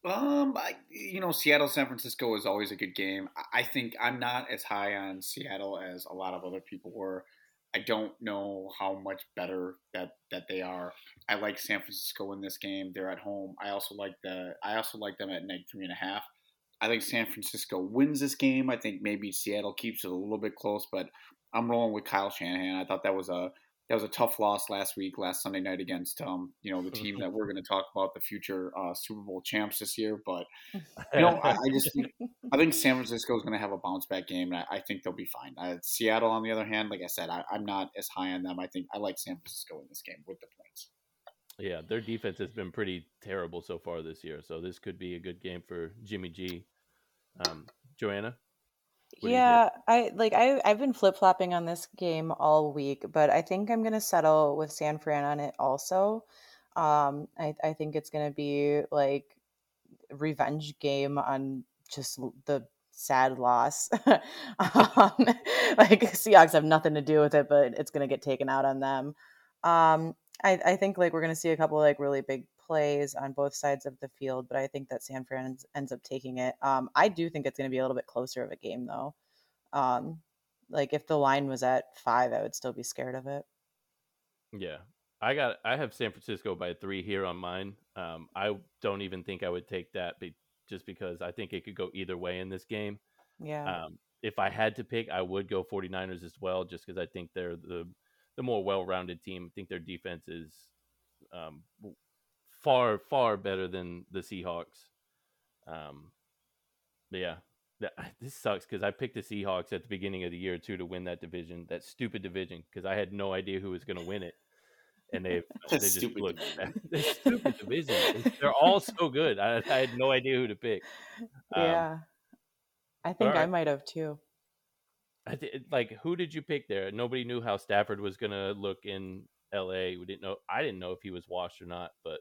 Um, I, you know, Seattle San Francisco is always a good game. I think I'm not as high on Seattle as a lot of other people were. I don't know how much better that that they are. I like San Francisco in this game. They're at home. I also like the I also like them at neg three and a half. I think San Francisco wins this game. I think maybe Seattle keeps it a little bit close, but I'm rolling with Kyle Shanahan. I thought that was a that was a tough loss last week, last Sunday night against um, you know the team that we're going to talk about the future uh, Super Bowl champs this year. But you know, I, I just think, I think San Francisco is going to have a bounce back game, and I, I think they'll be fine. Uh, Seattle, on the other hand, like I said, I, am not as high on them. I think I like San Francisco in this game with the points. Yeah, their defense has been pretty terrible so far this year, so this could be a good game for Jimmy G. Um, Joanna. Yeah, I like I I've been flip flopping on this game all week, but I think I'm gonna settle with San Fran on it also. Um, I I think it's gonna be like revenge game on just the sad loss. um, like Seahawks have nothing to do with it, but it's gonna get taken out on them. Um, I I think like we're gonna see a couple like really big plays on both sides of the field, but I think that San Fran ends up taking it. Um, I do think it's going to be a little bit closer of a game, though. Um, like if the line was at five, I would still be scared of it. Yeah, I got. I have San Francisco by three here on mine. Um, I don't even think I would take that, be, just because I think it could go either way in this game. Yeah. Um, if I had to pick, I would go 49ers as well, just because I think they're the the more well-rounded team. I think their defense is um, far far better than the Seahawks. Um, but yeah, that, this sucks because I picked the Seahawks at the beginning of the year too to win that division, that stupid division, because I had no idea who was going to win it, and they they just Stupid looked division. they stupid division. They're all so good. I, I had no idea who to pick. Um, yeah. I think I might have too. I th- like who did you pick there? Nobody knew how Stafford was going to look in L.A. We didn't know. I didn't know if he was washed or not, but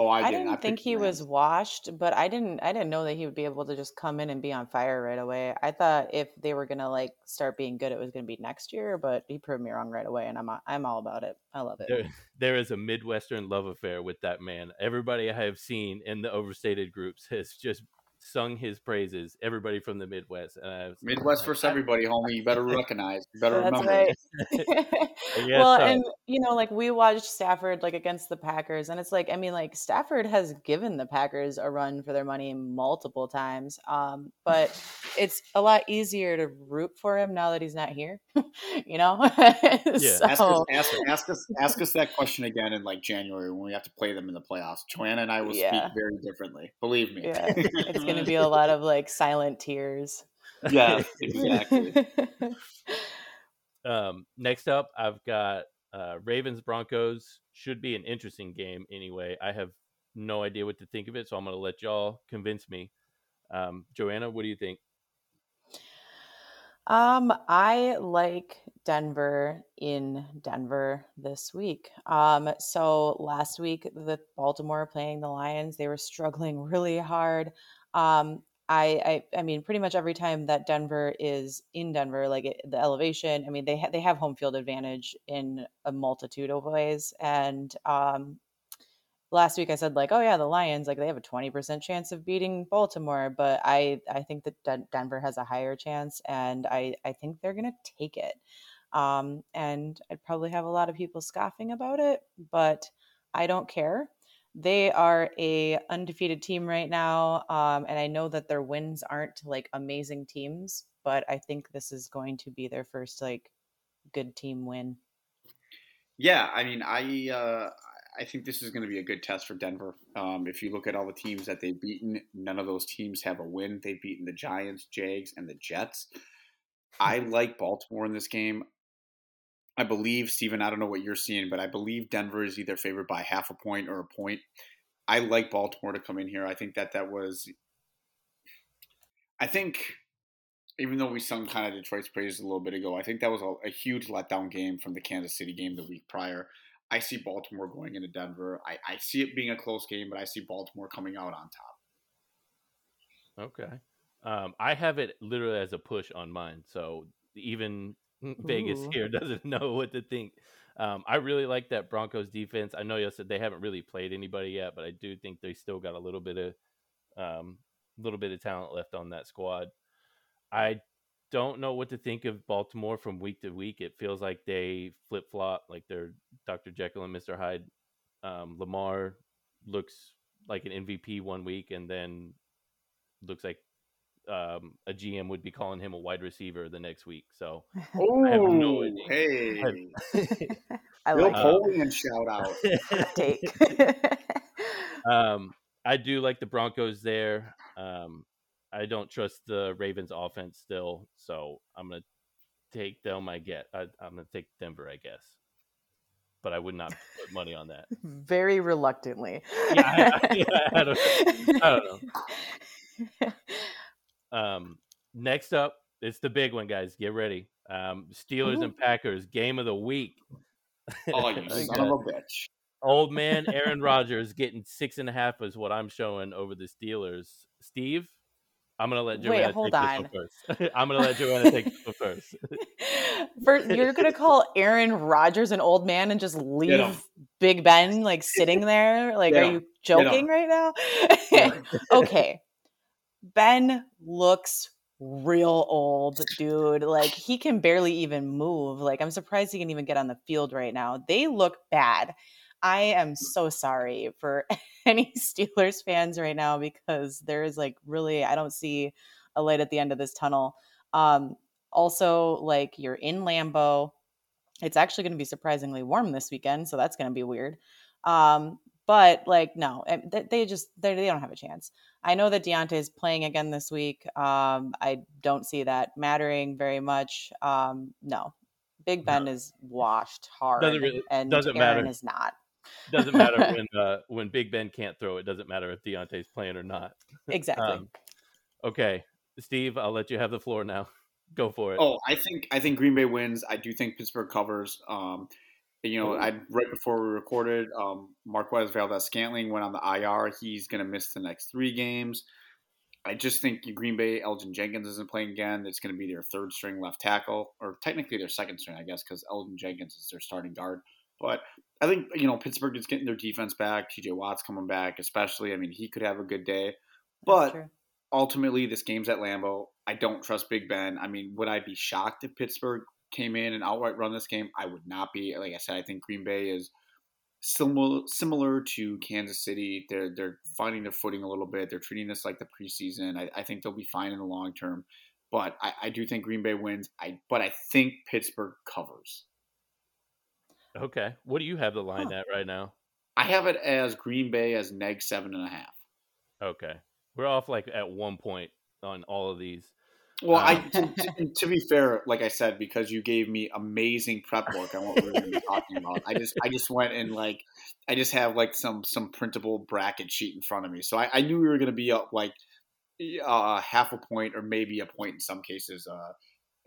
Oh, I, I, didn't. didn't think he was washed, but I didn't I didn't know that he would be able to just come in and be on fire right away. I thought if they were gonna like start being good, it was gonna be next year, but he proved me wrong right away, and I'm I'm all about it. I love it. there, there is a Midwestern love affair with that man. Everybody I have seen in the overstated groups has just sung his praises. Everybody from the Midwest. And I was Midwest like, everybody, homie. You better recognize. You better That's remember. right. well, so. and you know, like we watched Stafford like against the Packers, and it's like I mean, like Stafford has given the Packers a run for their money multiple times. Um, but it's a lot easier to root for him now that he's not here. you know, Yeah. Ask us, ask, ask us, ask us that question again in like January when we have to play them in the playoffs. Joanna and I will Yeah. speak very differently. Believe me. yeah, it's going to be a lot of like silent tears. yeah, exactly. Um, next up, I've got uh, Ravens Broncos. Should be an interesting game anyway. I have no idea what to think of it, so I'm going to let y'all convince me. Um, Joanna, what do you think? Um, I like Denver in Denver this week. Um, so last week the Baltimore playing the Lions, they were struggling really hard. Um, I, I, I mean, pretty much every time that Denver is in Denver, like it, the elevation, I mean, they ha- they have home field advantage in a multitude of ways. And um, last week I said like, oh yeah, the Lions like they have a twenty percent chance of beating Baltimore, but I I think that Den- Denver has a higher chance, and I I think they're gonna take it. Um, and I'd probably have a lot of people scoffing about it, but I don't care. They are a undefeated team right now, um, and I know that their wins aren't like amazing teams, but I think this is going to be their first like good team win. Yeah, I mean, I uh, I think this is going to be a good test for Denver. Um, if you look at all the teams that they've beaten, none of those teams have a win. They've beaten the Giants, Jags, and the Jets. I like Baltimore in this game. I believe, Steven, I don't know what you're seeing, but I believe Denver is either favored by half a point or a point. I like Baltimore to come in here. I think that that was. I think, even though we sung kind of Detroit's praises a little bit ago, I think that was a, a huge letdown game from the Kansas City game the week prior. I see Baltimore going into Denver. I, I see it being a close game, but I see Baltimore coming out on top. Okay. Um, I have it literally as a push on mine, so even Vegas Ooh. here doesn't know what to think. Um, I really like that Broncos defense. I know you said they haven't really played anybody yet, but I do think they still got a little bit of um, little bit of talent left on that squad. I don't know what to think of Baltimore from week to week. It feels like they flip flop, like they're Dr. Jekyll and Mr. Hyde. Um, Lamar looks like an MVP one week, and then looks like um, a GM would be calling him a wide receiver the next week. So Oh, have no idea. hey. I Bill like Uh, Polian shout out. Take. um, I do like the Broncos there. Um, I don't trust the Ravens offense still, so I'm gonna take them. I get. I, I'm gonna take Denver, I guess, but I would not put money on that. Very reluctantly. Yeah, I- I- I don't- I don't Um, next up, it's the big one, guys. Get ready. Um, Steelers and Packers game of the week. Oh, you son of a bitch. Old man Aaron Rodgers getting six and a half is what I'm showing over the Steelers. Steve, I'm gonna let Wait, Joanna hold take on. this one first. I'm gonna let Joanna take this one first. First, you're gonna call Aaron Rodgers an old man and just leave Big Ben like sitting there? Like, are you joking right now? Okay, Ben looks real old, dude. Like he can barely even move. Like I'm surprised he can even get on the field right now. They look bad. I am so sorry for any Steelers fans right now because there is like really I don't see a light at the end of this tunnel. Um also like you're in Lambeau. It's actually going to be surprisingly warm this weekend, so that's going to be weird. Um but like no, eh, they, just they, they don't have a chance. I know that Diontae is playing again this week. Um, I don't see that mattering very much. Um, no, Big Ben no. is washed hard, doesn't really, and doesn't Aaron matter. is not. doesn't matter when uh, when Big Ben can't throw. It doesn't matter if Diontae's playing or not. Exactly. um, okay, Steve, I'll let you have the floor now. Go for it. Oh, I think I think Green Bay wins. I do think Pittsburgh covers. Um, you know, I right before we recorded, um, Marquez Valdes-Scantling went on the IR. He's going to miss the next three games. I just think Green Bay, Elgton Jenkins isn't playing again. It's going to be their third string left tackle, or technically their second string, I guess, because Elgton Jenkins is their starting guard. But I think you know Pittsburgh is getting their defense back. T.J. Watt's coming back, especially. I mean, he could have a good day, but ultimately, this game's at Lambeau. I don't trust Big Ben. I mean, would I be shocked if Pittsburgh came in and outright run this game, I would not be. Like I said, I think Green Bay is similar similar to Kansas City. They're they're finding their footing a little bit. They're treating this like the preseason. I, I think they'll be fine in the long term. But I, I do think Green Bay wins. I but I think Pittsburgh covers. Okay. What do you have the line huh. at right now? I have it as Green Bay as neg seven and a half. Okay. We're off like at one point on all of these. Well, I um, to, to, be fair, like I said, because you gave me amazing prep work on what we are going to be talking about, I just I just went and like I just have like some some printable bracket sheet in front of me, so I, I knew we were going to be up like uh, half a point or maybe a point in some cases uh,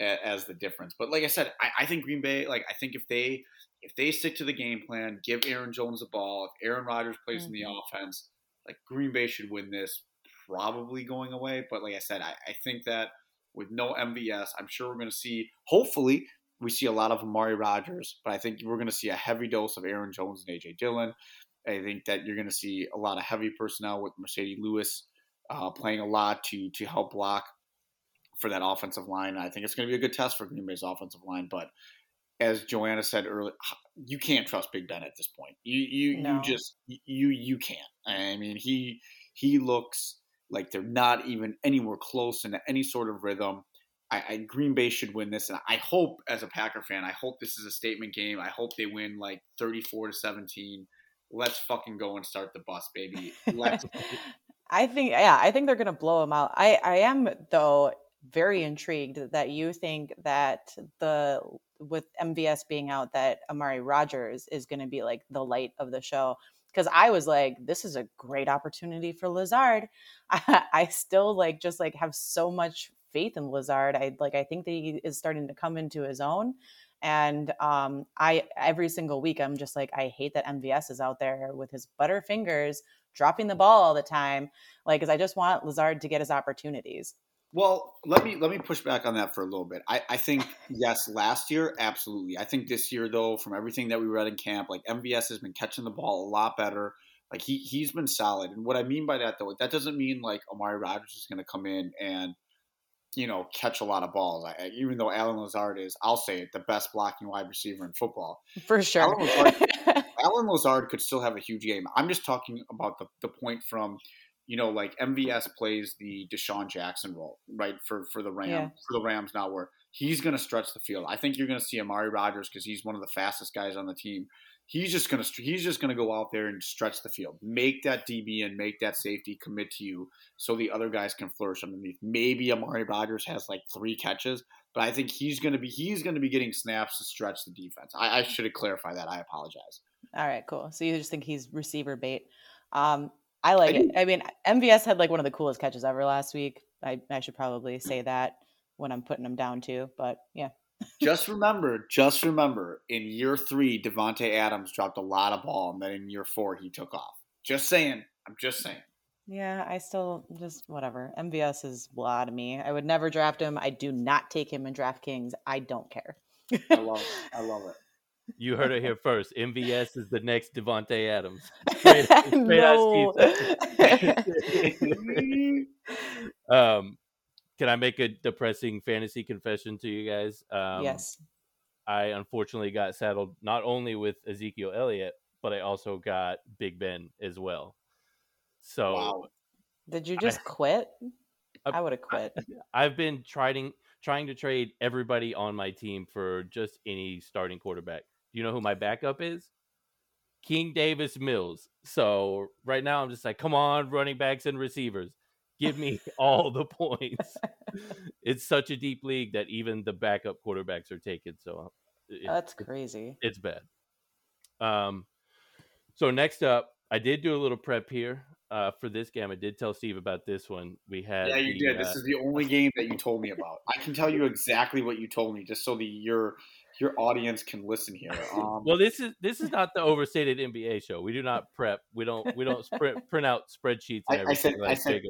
as the difference. But like I said, I, I think Green Bay, like I think if they if they stick to the game plan, give Aaron Jones the ball, if Aaron Rodgers plays mm-hmm. in the mm-hmm. offense, like Green Bay should win this, probably going away. But like I said, I, I think that with no MVS. I'm sure we're going to see, hopefully, we see a lot of Amari Rodgers, but I think we're going to see a heavy dose of Aaron Jones and AJ Dillon. I think that you're going to see a lot of heavy personnel with Marcedes Lewis uh, playing a lot to to help block for that offensive line. I think it's going to be a good test for Green Bay's offensive line, but as Joanna said earlier, you can't trust Big Ben at this point. You you no. you just you you can't. I mean, he he looks like they're not even anywhere close in any sort of rhythm. I, I, Green Bay should win this, and I hope, as a Packer fan, I hope this is a statement game. I hope they win like thirty-four to seventeen. Let's fucking go and start the bus, baby. Let's. I think, yeah, I think they're gonna blow them out. I, I am though very intrigued that you think that the with MVS being out that Amari Rodgers is going to be like the light of the show because I was like, this is a great opportunity for Lazard. I, I, still like just like have so much faith in Lazard. I like I think that he is starting to come into his own. And um, I every single week I'm just like I hate that MVS is out there with his butter fingers dropping the ball all the time. Like, because I just want Lazard to get his opportunities. Well, let me let me push back on that for a little bit. I, I think yes, last year absolutely. I think this year though, from everything that we read in camp, like MVS has been catching the ball a lot better. Like he he's been solid. And what I mean by that though, that doesn't mean like Amari Rodgers is going to come in and you know catch a lot of balls. I, even though Allen Lazard is, I'll say it, the best blocking wide receiver in football for sure. Allen Lazard, Allen Lazard could still have a huge game. I'm just talking about the the point from you know, like MVS plays the DeSean Jackson role, right, for for the Rams yeah. for the Rams now, where he's going to stretch the field. I think you're going to see Amari Rodgers because he's one of the fastest guys on the team. He's just going to he's just going to go out there and stretch the field, make that DB and make that safety commit to you, so the other guys can flourish underneath. Maybe Amari Rodgers has like three catches, but I think he's going to be he's going to be getting snaps to stretch the defense. I, I should have clarified that. I apologize. All right, cool. So you just think he's receiver bait. Um, I like I it. I mean, MVS had like one of the coolest catches ever last week. I, I should probably say that when I'm putting him down too. But yeah. just remember, just remember, in year three, Davante Adams dropped a lot of ball, and then in year four, he took off. Just saying. I'm just saying. Yeah, I still just whatever. MVS is blah to me. I would never draft him. I do not take him in DraftKings. I don't care. I love it. I love it. You heard it here first. MVS is the next Davante Adams. Straight, straight um, can I make a depressing fantasy confession to you guys? Um, yes. I unfortunately got saddled not only with Ezekiel Elliott, but I also got Big Ben as well. So, wow. did you just I, quit? I, I would have quit. I, I've been trying trying to trade everybody on my team for just any starting quarterback. Do you know who my backup is? King Davis Mills. So right now I'm just like, come on, running backs and receivers. Give me all the points. it's such a deep league that even the backup quarterbacks are taken. So it, that's crazy. It's bad. Um, so next up, I did do a little prep here uh, for this game. I did tell Steve about this one. We had yeah, you the, did. Uh, this is the only game that you told me about. I can tell you exactly what you told me, just so the your your audience can listen here. Um, well, this is this is not the overstated NBA show. We do not prep. We don't we don't print, print out spreadsheets. I, I, said, like I said,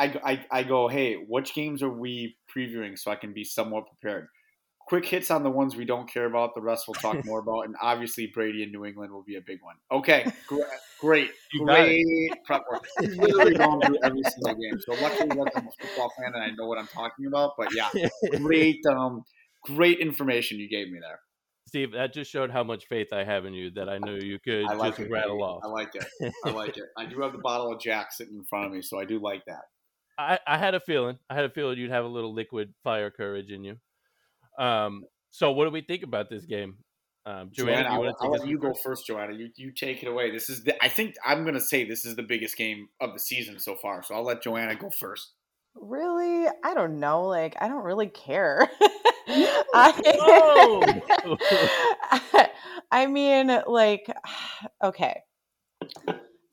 I, I, I go, hey, which games are we previewing so I can be somewhat prepared? quick hits on the ones we don't care about. The rest we'll talk more about, and obviously Brady in New England will be a big one. Okay, great, great, great prep work. literally going through every single game, so luckily I'm a football fan and I know what I'm talking about. But yeah, great, um, great information you gave me there. Steve, that just showed how much faith I have in you that I knew you could like just it, rattle off. I like it. I like it. I do have the bottle of Jack sitting in front of me, so I do like that. I, I had a feeling. I had a feeling you'd have a little liquid fire courage in you. Um, so what do we think about this game? Um, Joanna, Joanna I'll, I'll let you go first, Joanna. You you take it away. This is the, I think I'm going to say this is the biggest game of the season so far. So I'll let Joanna go first. Really? I don't know. Like I don't really care. I, I mean, like, okay.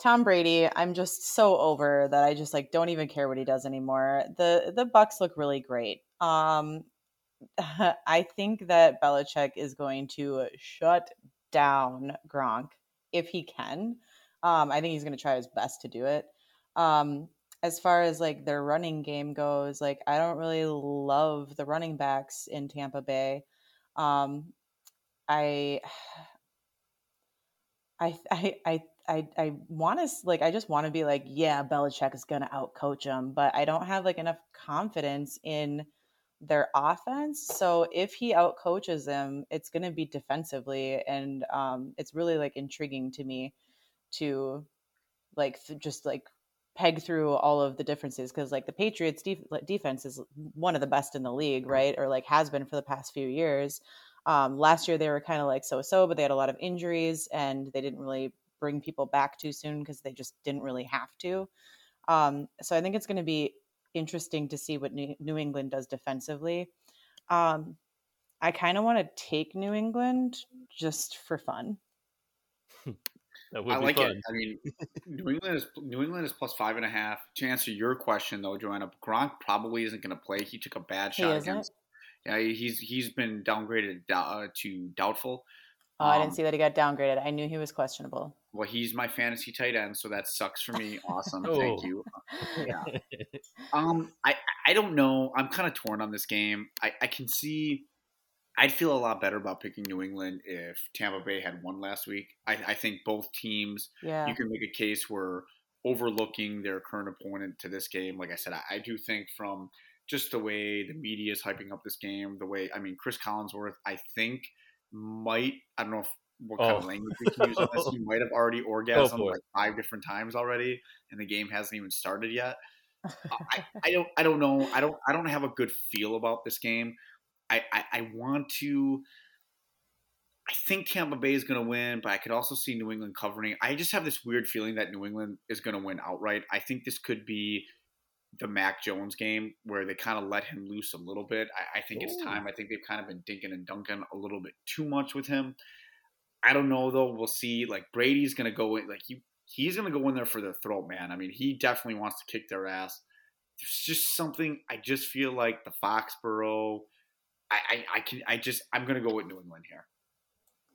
Tom Brady, I'm just so over that I just like don't even care what he does anymore. The the Bucs look really great. Um I think that Belichick is going to shut down Gronk if he can. Um, I think he's going to try his best to do it. Um, as far as like their running game goes, like I don't really love the running backs in Tampa Bay. Um, I, I, I, I, I, I want to like I just want to be like yeah Belichick is gonna outcoach him, but I don't have like enough confidence in their offense. So if he outcoaches them, it's to be defensively, and um, it's really like intriguing to me to like th- just like peg through all of the differences because like the Patriots def- defense is one of the best in the league, right? Or like has been for the past few years. Um, last year they were kind of like so-so, but they had a lot of injuries and they didn't really bring people back too soon because they just didn't really have to. Um, so I think it's going to be interesting to see what New England does defensively. Um, I kind of want to take New England just for fun. I like fun. it. I mean, New England is New England is plus five and a half. To answer your question, though, Joanna, Gronk probably isn't going to play. He took a bad shot against. Yeah, he's he's been downgraded uh, to doubtful. Oh, I didn't um, see that he got downgraded. I knew he was questionable. Well, he's my fantasy tight end, so that sucks for me. Awesome, oh. thank you. Yeah. um, I I don't know. I'm kind of torn on this game. I I can see. I'd feel a lot better about picking New England if Tampa Bay had won last week. I, I think both teams. Yeah. You can make a case where overlooking their current opponent to this game. Like I said, I, I do think from just the way the media is hyping up this game, the way I mean Cris Collinsworth, I think might I don't know if, what kind oh. of language we can use on this. You might have already oh, orgasmed like five different times already, and the game hasn't even started yet. I, I, don't I don't know. I don't I don't have a good feel about this game. I, I, I want to I think Tampa Bay is going to win, but I could also see New England covering. I just have this weird feeling that New England is going to win outright. I think this could be the Mac Jones game where they kind of let him loose a little bit. I, I think Ooh. it's time. I think they've kind of been dinking and dunking a little bit too much with him. I don't know though. We'll see. Like Brady's gonna go in. Like you, he's gonna go in there for the throat, man. I mean, he definitely wants to kick their ass. There's just something. I just feel like the Foxborough. I, I, I can. I just. I'm gonna go with New England here.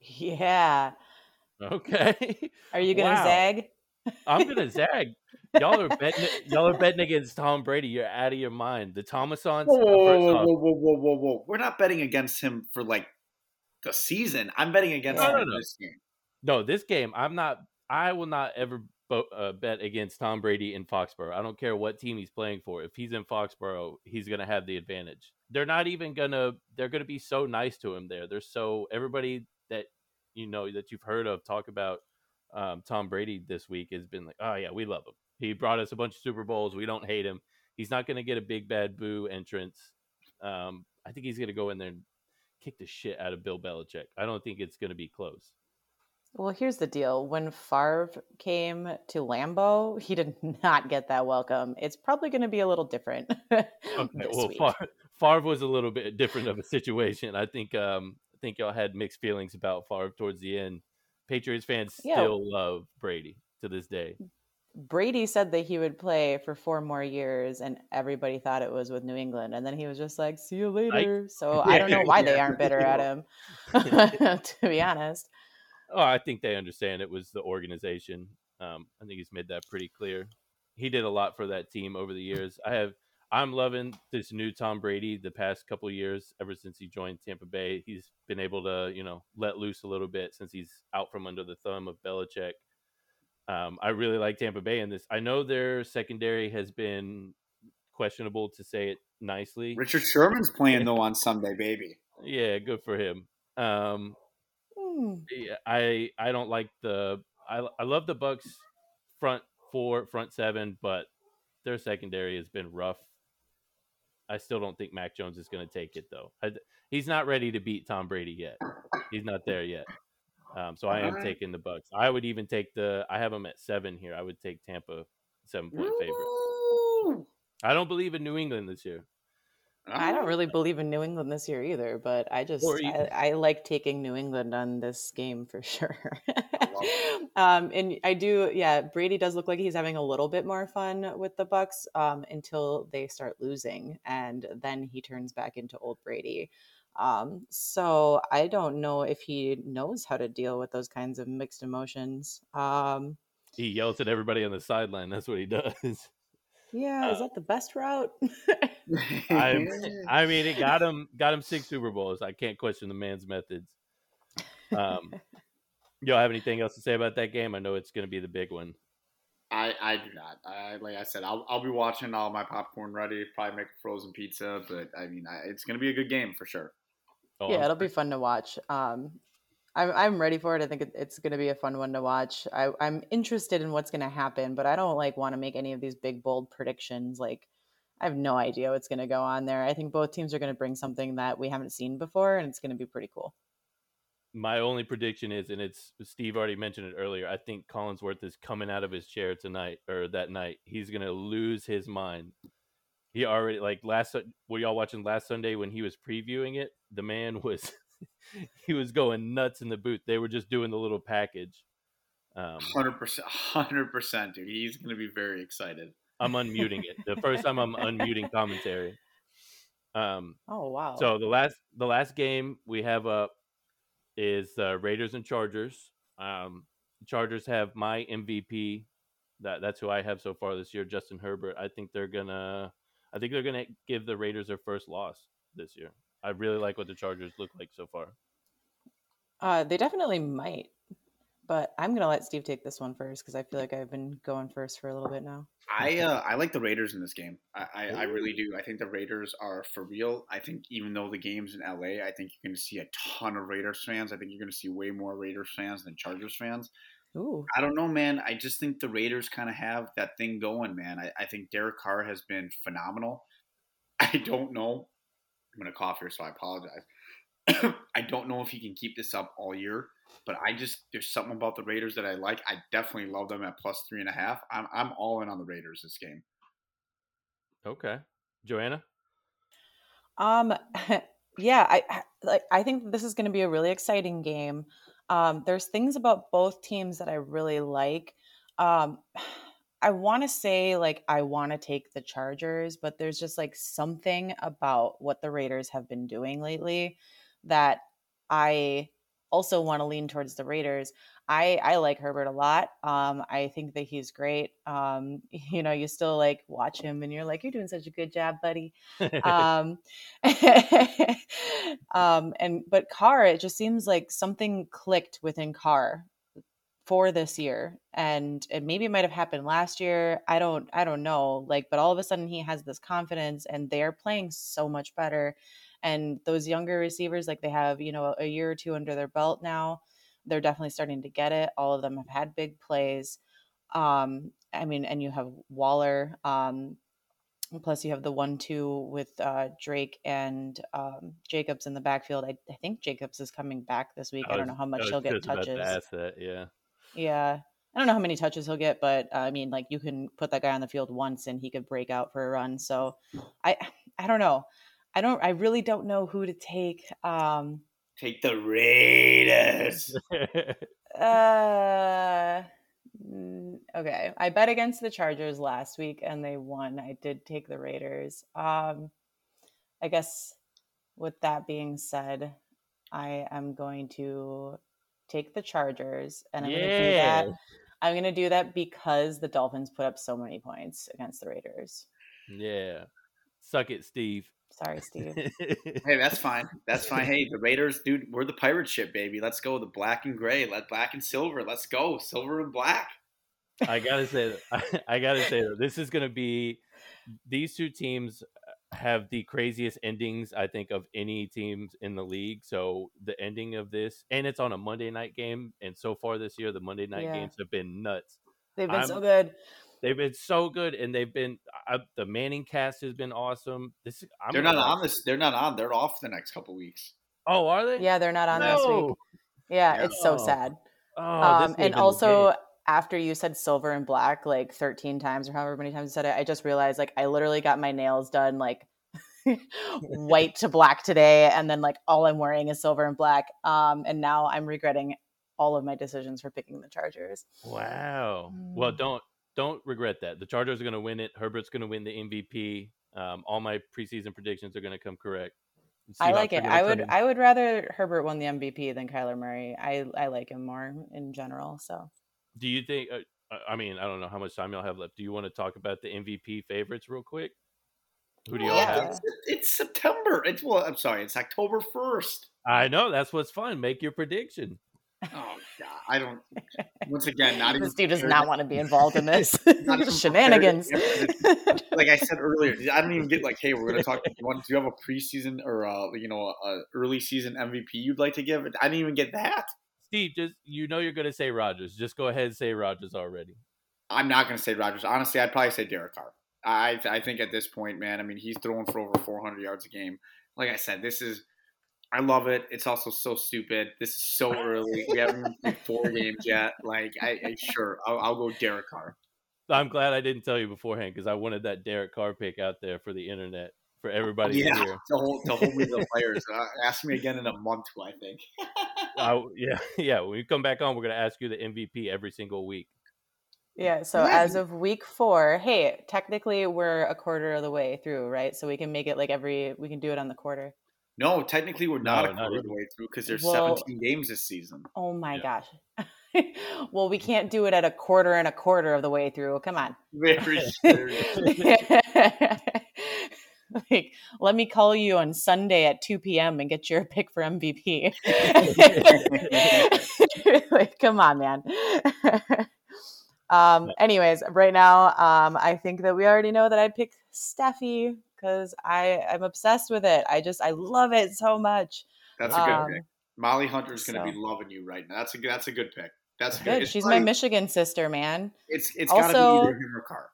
Yeah. Okay. Are you gonna wow. zag? I'm gonna zag. Y'all are betting. Y'all are betting against Tom Brady. You're out of your mind. The Thomasons. Whoa, whoa, whoa, whoa, whoa, whoa, whoa, whoa! We're not betting against him for like the season. I'm betting against no, him no, no. this game. No, this game. I'm not. I will not ever uh, bet against Tom Brady in Foxborough. I don't care what team he's playing for. If he's in Foxborough, he's going to have the advantage. They're not even going to. They're going to be so nice to him there. They're so everybody that you know that you've heard of talk about um, Tom Brady this week has been like, oh yeah, we love him. He brought us a bunch of Super Bowls. We don't hate him. He's not going to get a big bad boo entrance. Um, I think he's going to go in there and kick the shit out of Bill Belichick. I don't think it's going to be close. Well, here's the deal. When Favre came to Lambeau, he did not get that welcome. It's probably going to be a little different. okay, well, Favre, Favre, was a little bit different of a situation. I think um, I think y'all had mixed feelings about Favre towards the end. Patriots fans still yeah. love Brady to this day. Brady said that he would play for four more years, and everybody thought it was with New England. And then he was just like, "See you later." I, so I don't know why they aren't bitter at him, to be honest. Oh, I think they understand it was the organization. Um, I think he's made that pretty clear. He did a lot for that team over the years. I have. I'm loving this new Tom Brady. The past couple years, ever since he joined Tampa Bay, he's been able to, you know, let loose a little bit since he's out from under the thumb of Belichick um, I really like Tampa Bay in this. I know their secondary has been questionable to say it nicely. Richard Sherman's playing though on Sunday, baby. Yeah, good for him. Um, yeah, I I don't like the I I love the Bucks front four, front seven, but their secondary has been rough. I still don't think Mac Jones is going to take it though. I, he's not ready to beat Tom Brady yet. He's not there yet. Um, so I am right. taking the Bucks. I would even take the. I have them at seven here. I would take Tampa seven point favorite. I don't believe in New England this year. I don't really believe in New England this year either, but I just I, I, like taking New England on this game for sure. um, and I do, yeah. Brady does look like he's having a little bit more fun with the Bucks um, until they start losing, and then he turns back into old Brady. Um, so I don't know if he knows how to deal with those kinds of mixed emotions. Um, he yells at everybody on the sideline. That's what he does. Yeah, uh, is that the best route? I, I mean, it got him got him six Super Bowls. I can't question the man's methods. Um, y'all have anything else to say about that game? I know it's going to be the big one. I, I do not. I like I said, I'll, I'll be watching all my popcorn ready. Probably make a frozen pizza, but I mean, I, it's going to be a good game for sure. Oh, yeah, it'll be fun to watch. Um, I'm I'm ready for it. I think it, it's going to be a fun one to watch. I, I'm interested in what's going to happen, but I don't like want to make any of these big bold predictions. Like I have no idea what's going to go on there. I think both teams are going to bring something that we haven't seen before, and it's going to be pretty cool. My only prediction is, and it's Steve already mentioned it earlier. I think Collinsworth is coming out of his chair tonight or that night. He's going to lose his mind he already like last were y'all watching last Sunday when he was previewing it? The man was he was going nuts in the booth. They were just doing the little package. Um, hundred percent, hundred percent, dude. He's gonna be very excited. I'm unmuting it. The first time I'm unmuting commentary. Um, oh wow! So the last the last game we have up is uh, Raiders and Chargers. Um, Chargers have my MVP. That that's who I have so far this year, Justin Herbert. I think they're gonna I think they're going to give the Raiders their first loss this year. I really like what the Chargers look like so far. Uh, they definitely might, but I'm going to let Steve take this one first because I feel like I've been going first for a little bit now. I uh, I like the Raiders in this game. I, I, I, really do. I think the Raiders are for real. I think even though the game's in LA, I think you're going to see a ton of Raiders fans. I think you're going to see way more Raiders fans than Chargers fans. Ooh. I don't know, man. I just think the Raiders kind of have that thing going, man. I, I think Derek Carr has been phenomenal. I don't know. I'm going to cough here, so I apologize. I don't know if he can keep this up all year, but I just there's something about the Raiders that I like. I definitely love them at plus three and a half. I'm I'm all in on the Raiders this game. Okay, Joanna. Um, yeah, I like. I think this is going to be a really exciting game. Um, there's things about both teams that I really like. Um, I want to say like I want to take the Chargers, but there's just like something about what the Raiders have been doing lately that I also want to lean towards the Raiders. I I like Herbert a lot. Um, I think that he's great. Um, you know, you still like watch him and you're like, you're doing such a good job, buddy. um, um, and but Carr, it just seems like something clicked within Carr for this year, and, and maybe it might have happened last year. I don't I don't know. Like, but all of a sudden he has this confidence, and they're playing so much better. And those younger receivers, like they have, you know, a year or two under their belt now they're definitely starting to get it. All of them have had big plays. Um, I mean, and you have Waller. Um, Plus, you have the one-two with uh, Drake and um, Jacobs in the backfield. I, I, think Jacobs is coming back this week. I, was, I don't know how much he'll get touches. That, yeah, yeah. I don't know how many touches he'll get, but uh, I mean, like you can put that guy on the field once and he could break out for a run. So, I I don't know. I don't. I really don't know who to take. Um, take the Raiders. uh okay. I bet against the Chargers last week and they won. I did take the Raiders. Um, I guess with that being said, I am going to take the Chargers and I'm yeah. going to do that. I'm going to do that because the Dolphins put up so many points against the Raiders. Yeah. Suck it, Steve. Sorry, Steve. hey, that's fine. That's fine. Hey, the Raiders, dude, we're the pirate ship, baby. Let's go. The black and gray. Let black and silver. Let's go. Silver and black. I gotta say, I, I gotta say, though, this is gonna be. These two teams have the craziest endings I think of any teams in the league. So the ending of this, and it's on a Monday night game, and so far this year, the Monday night yeah. games have been nuts. They've been I'm, so good. They've been so good, and they've been uh, the Manning cast has been awesome. This I'm they're not on this. They're not on. They're off the next couple weeks. Oh, are they? Yeah, they're not on no. this week. Yeah, yeah. it's so sad. Oh, um, and also after you said silver and black like 13 times or however many times you said it, I just realized like I literally got my nails done like white to black today, and then like all I'm wearing is silver and black. Um, and now I'm regretting all of my decisions for picking the Chargers. Wow. Mm. Well, don't don't regret that. The Chargers are going to win it. Herbert's going to win the MVP. Um, all my preseason predictions are going to come correct. I like it. I would. I would rather Herbert won the MVP than Kyler Murray. I I like him more in general. So. Do you think? Uh, I mean, I don't know how much time y'all have left. Do you want to talk about the MVP favorites real quick? Who do y'all yeah. have? It's, it's, September. It's well. I'm sorry. It's October first. I know. That's what's fun. Make your prediction. Oh God, I don't. Once again, not even. Steve does not want to be involved in this shenanigans. like I said earlier, I don't even get like, hey, we're going to talk. Do you have a preseason or a, you know a early season MVP you'd like to give? I didn't even get that. Steve, just you know you're going to say Rodgers. Just go ahead and say Rodgers already. I'm not going to say Rodgers. Honestly, I'd probably say Derek Carr. I I think at this point, man, I mean, he's throwing for over 400 yards a game. Like I said, this is I love it. It's also so stupid. This is so early. We haven't played four games yet. Like, I, I sure I'll, I'll, go Derek Carr. I'm glad I didn't tell you beforehand because I wanted that Derek Carr pick out there for the internet for everybody yeah, to hear. To hold, to hold me the players. Uh, ask me again in a month, I think. uh, yeah, yeah. When you come back on, we're going to ask you the MVP every single week. Yeah. So yeah. as of week four, hey, technically we're a quarter of the way through, right? So we can make it like every. We can do it on the quarter. No, technically we're not no, a quarter of the way through because there's well, 17 games this season. Oh my yeah. gosh. well, we can't do it at a quarter and a quarter of the way through. Come on. Very like, let me call you on Sunday at 2 p.m. and get your pick for MVP. like, come on, man. um, anyways, right now, um, I think that we already know that I'd pick Steffi because I I'm obsessed with it. I just I love it so much. That's a good um, pick. Molly Hunter's going to so. be loving you right now. That's a that's a good pick. That's good. good. She's my Michigan sister, man. It's it's got to be either him or Carr.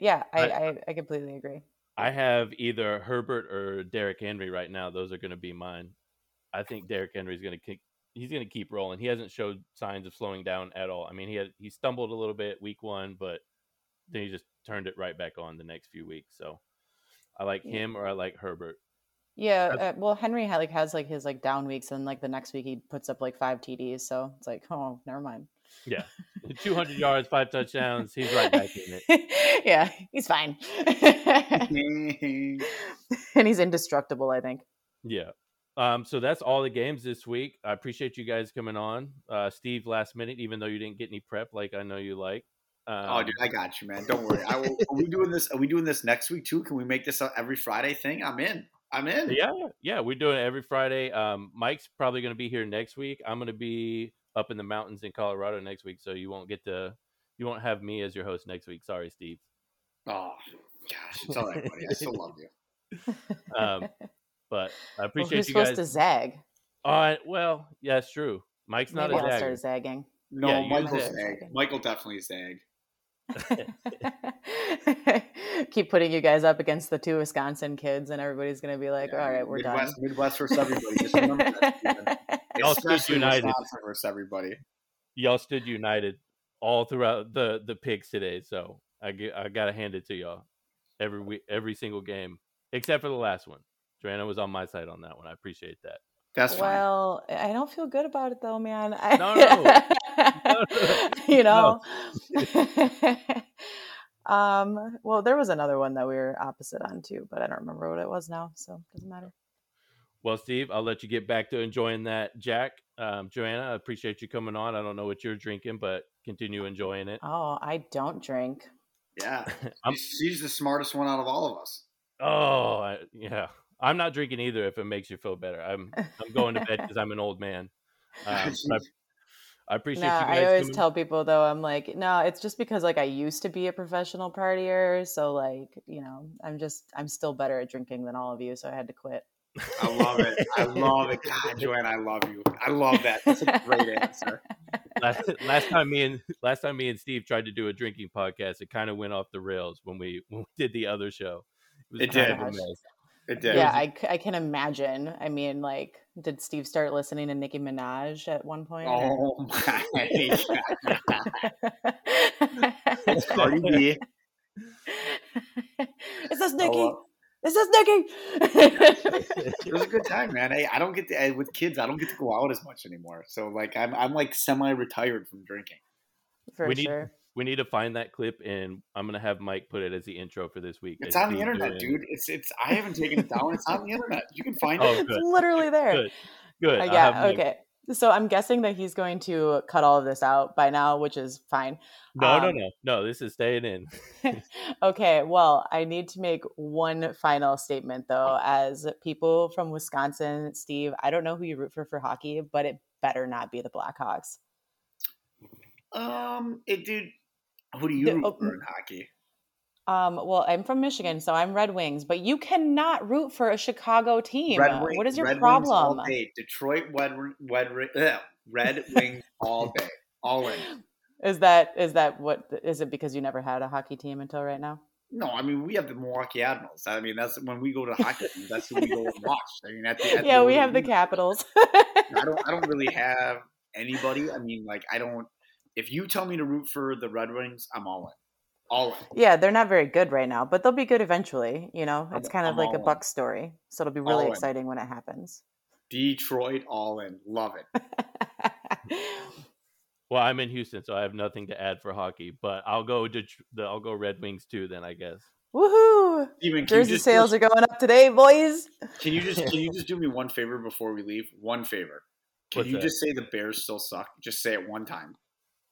yeah, I, I, I completely agree. I have either Herbert or Derrick Henry right now. Those are going to be mine. I think Derrick Henry is going to keep he's going to keep rolling. He hasn't showed signs of slowing down at all. I mean, he had he stumbled a little bit week one, but then he just turned it right back on the next few weeks. So I like yeah. him or I like Herbert. Yeah, uh, well, Henry had, like has like his like down weeks, and like the next week he puts up like five TDs. So it's like, oh, never mind. Yeah, two hundred yards, five touchdowns. He's right back in it. yeah, he's fine, and he's indestructible. I think. Yeah. Um, so that's all the games this week. I appreciate you guys coming on. Uh, Steve, last minute, even though you didn't get any prep like I know you like. Um, oh, dude, I got you, man. Don't worry. I will, are we doing this? Are we doing this next week too? Can we make this a every Friday thing? I'm in. I'm in. Yeah, yeah, we're doing it every Friday. Um, Mike's probably going to be here next week. I'm going to be up in the mountains in Colorado next week, so you won't get to, you won't have me as your host next week. Sorry, Steve. Oh gosh, it's all right, buddy. I still love you. Um, but I appreciate well, you supposed guys. to zag. Uh, well, yeah, it's true. Mike's not Maybe a I'll start zagging. No, yeah, Michael zag. Michael definitely zag. Keep putting you guys up against the two Wisconsin kids, and everybody's going to be like, Yeah, "All right, we're Midwest, done." Midwest versus everybody. Just remember that. Steven. Y'all stood united. Versus everybody. Y'all stood united all throughout the the picks today, so I get, I gotta hand it to y'all every week, every single game, except for the last one. Joanna was on my side on that one. I appreciate that. That's fine. well, I don't feel good about it though, man. I- No, no. you No. know. um. Well, there was another one that we were opposite on too, but I don't remember what it was now, so it doesn't matter. Well, Steve, I'll let you get back to enjoying that. Jack, um, Joanna, I appreciate you coming on. I don't know what you're drinking, but continue enjoying it. Oh, I don't drink. Yeah. I'm- She's- She's the smartest one out of all of us. Oh, I, yeah. I'm not drinking either. If it makes you feel better, I'm I'm going to bed because I'm an old man. Um, I, I appreciate No, you guys. I always coming- tell people though, I'm like, no, it's just because like I used to be a professional partier, so like, you know, I'm just I'm still better at drinking than all of you, so I had to quit. I love it. I love it. God, Joanne, I love you. I love that. That's a great answer. last, last time me and last time me and Steve tried to do a drinking podcast, it kind of went off the rails when we when we did the other show. was It did. of a mess. It did. Yeah, I can imagine. I mean, like, did Steve start listening to Nicki Minaj at one point? Oh my God. It's Cardi B. Is this I Nicki? Love- Is this Nicki? It was a good time, man. Hey, I don't get to with kids. I don't get to go out as much anymore. So like, I'm I'm like semi-retired from drinking. For We need- We need to find that clip, and I'm gonna have Mike put it as the intro for this week. It's as on the internet, doing- dude. It's it's. I haven't taken it down. It's on the internet. You can find Oh, it. It's literally there. Good, good. Uh, I'll yeah, Mike- okay. So I'm guessing that he's going to cut all of this out by now, which is fine. No, no, Um, no, no. This is staying in. okay, well, I need to make one final statement though. As people from Wisconsin, Steve, I don't know who you root for for hockey, but it better not be the Blackhawks. Um, it, dude. Who do you The- root oh, for in hockey? Um, well, I'm from Michigan, so I'm Red Wings, but you cannot root for a Chicago team. Wing- what is your Red Wings problem? all day. Detroit Red, Red, Red, Red Wings all day, all in. Is that is that what is it because you never had a hockey team until right now? No, I mean we have the Milwaukee Admirals. I mean that's when we go to hockey. games, That's who we go and watch. I mean, at the, at yeah, we have the Capitals. I don't. I don't really have anybody. I mean, like I don't. If you tell me to root for the Red Wings, I'm all in. All in. yeah, they're not very good right now, but they'll be good eventually. You know, I'm- it's kind of I'm like all a in. Buck story, so it'll be really All in. exciting when it happens. Detroit, all in. Love it. Well, I'm in Houston, so I have nothing to add for hockey. But I'll go to the I'll go Red Wings too. Then I guess. Woohoo! Steven, can Jersey just sales are going up today, boys. Can you just can you just do me one favor before we leave? One favor. Can What's you that? just say the Bears still suck? Just say it one time.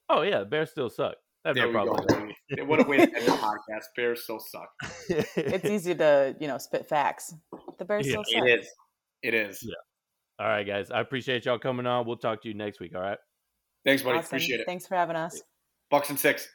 Oh yeah, the Bears still suck. I have There no we problem. go. baby. What a way to end the podcast. Bears still suck. It's easy to you know spit facts. The Bears Yeah, still suck. It is. It is. Yeah. all right, guys. I appreciate y'all coming on. We'll talk to you next week. All right. Thanks, buddy. Awesome. Appreciate it. Thanks for having us. Bucks and six.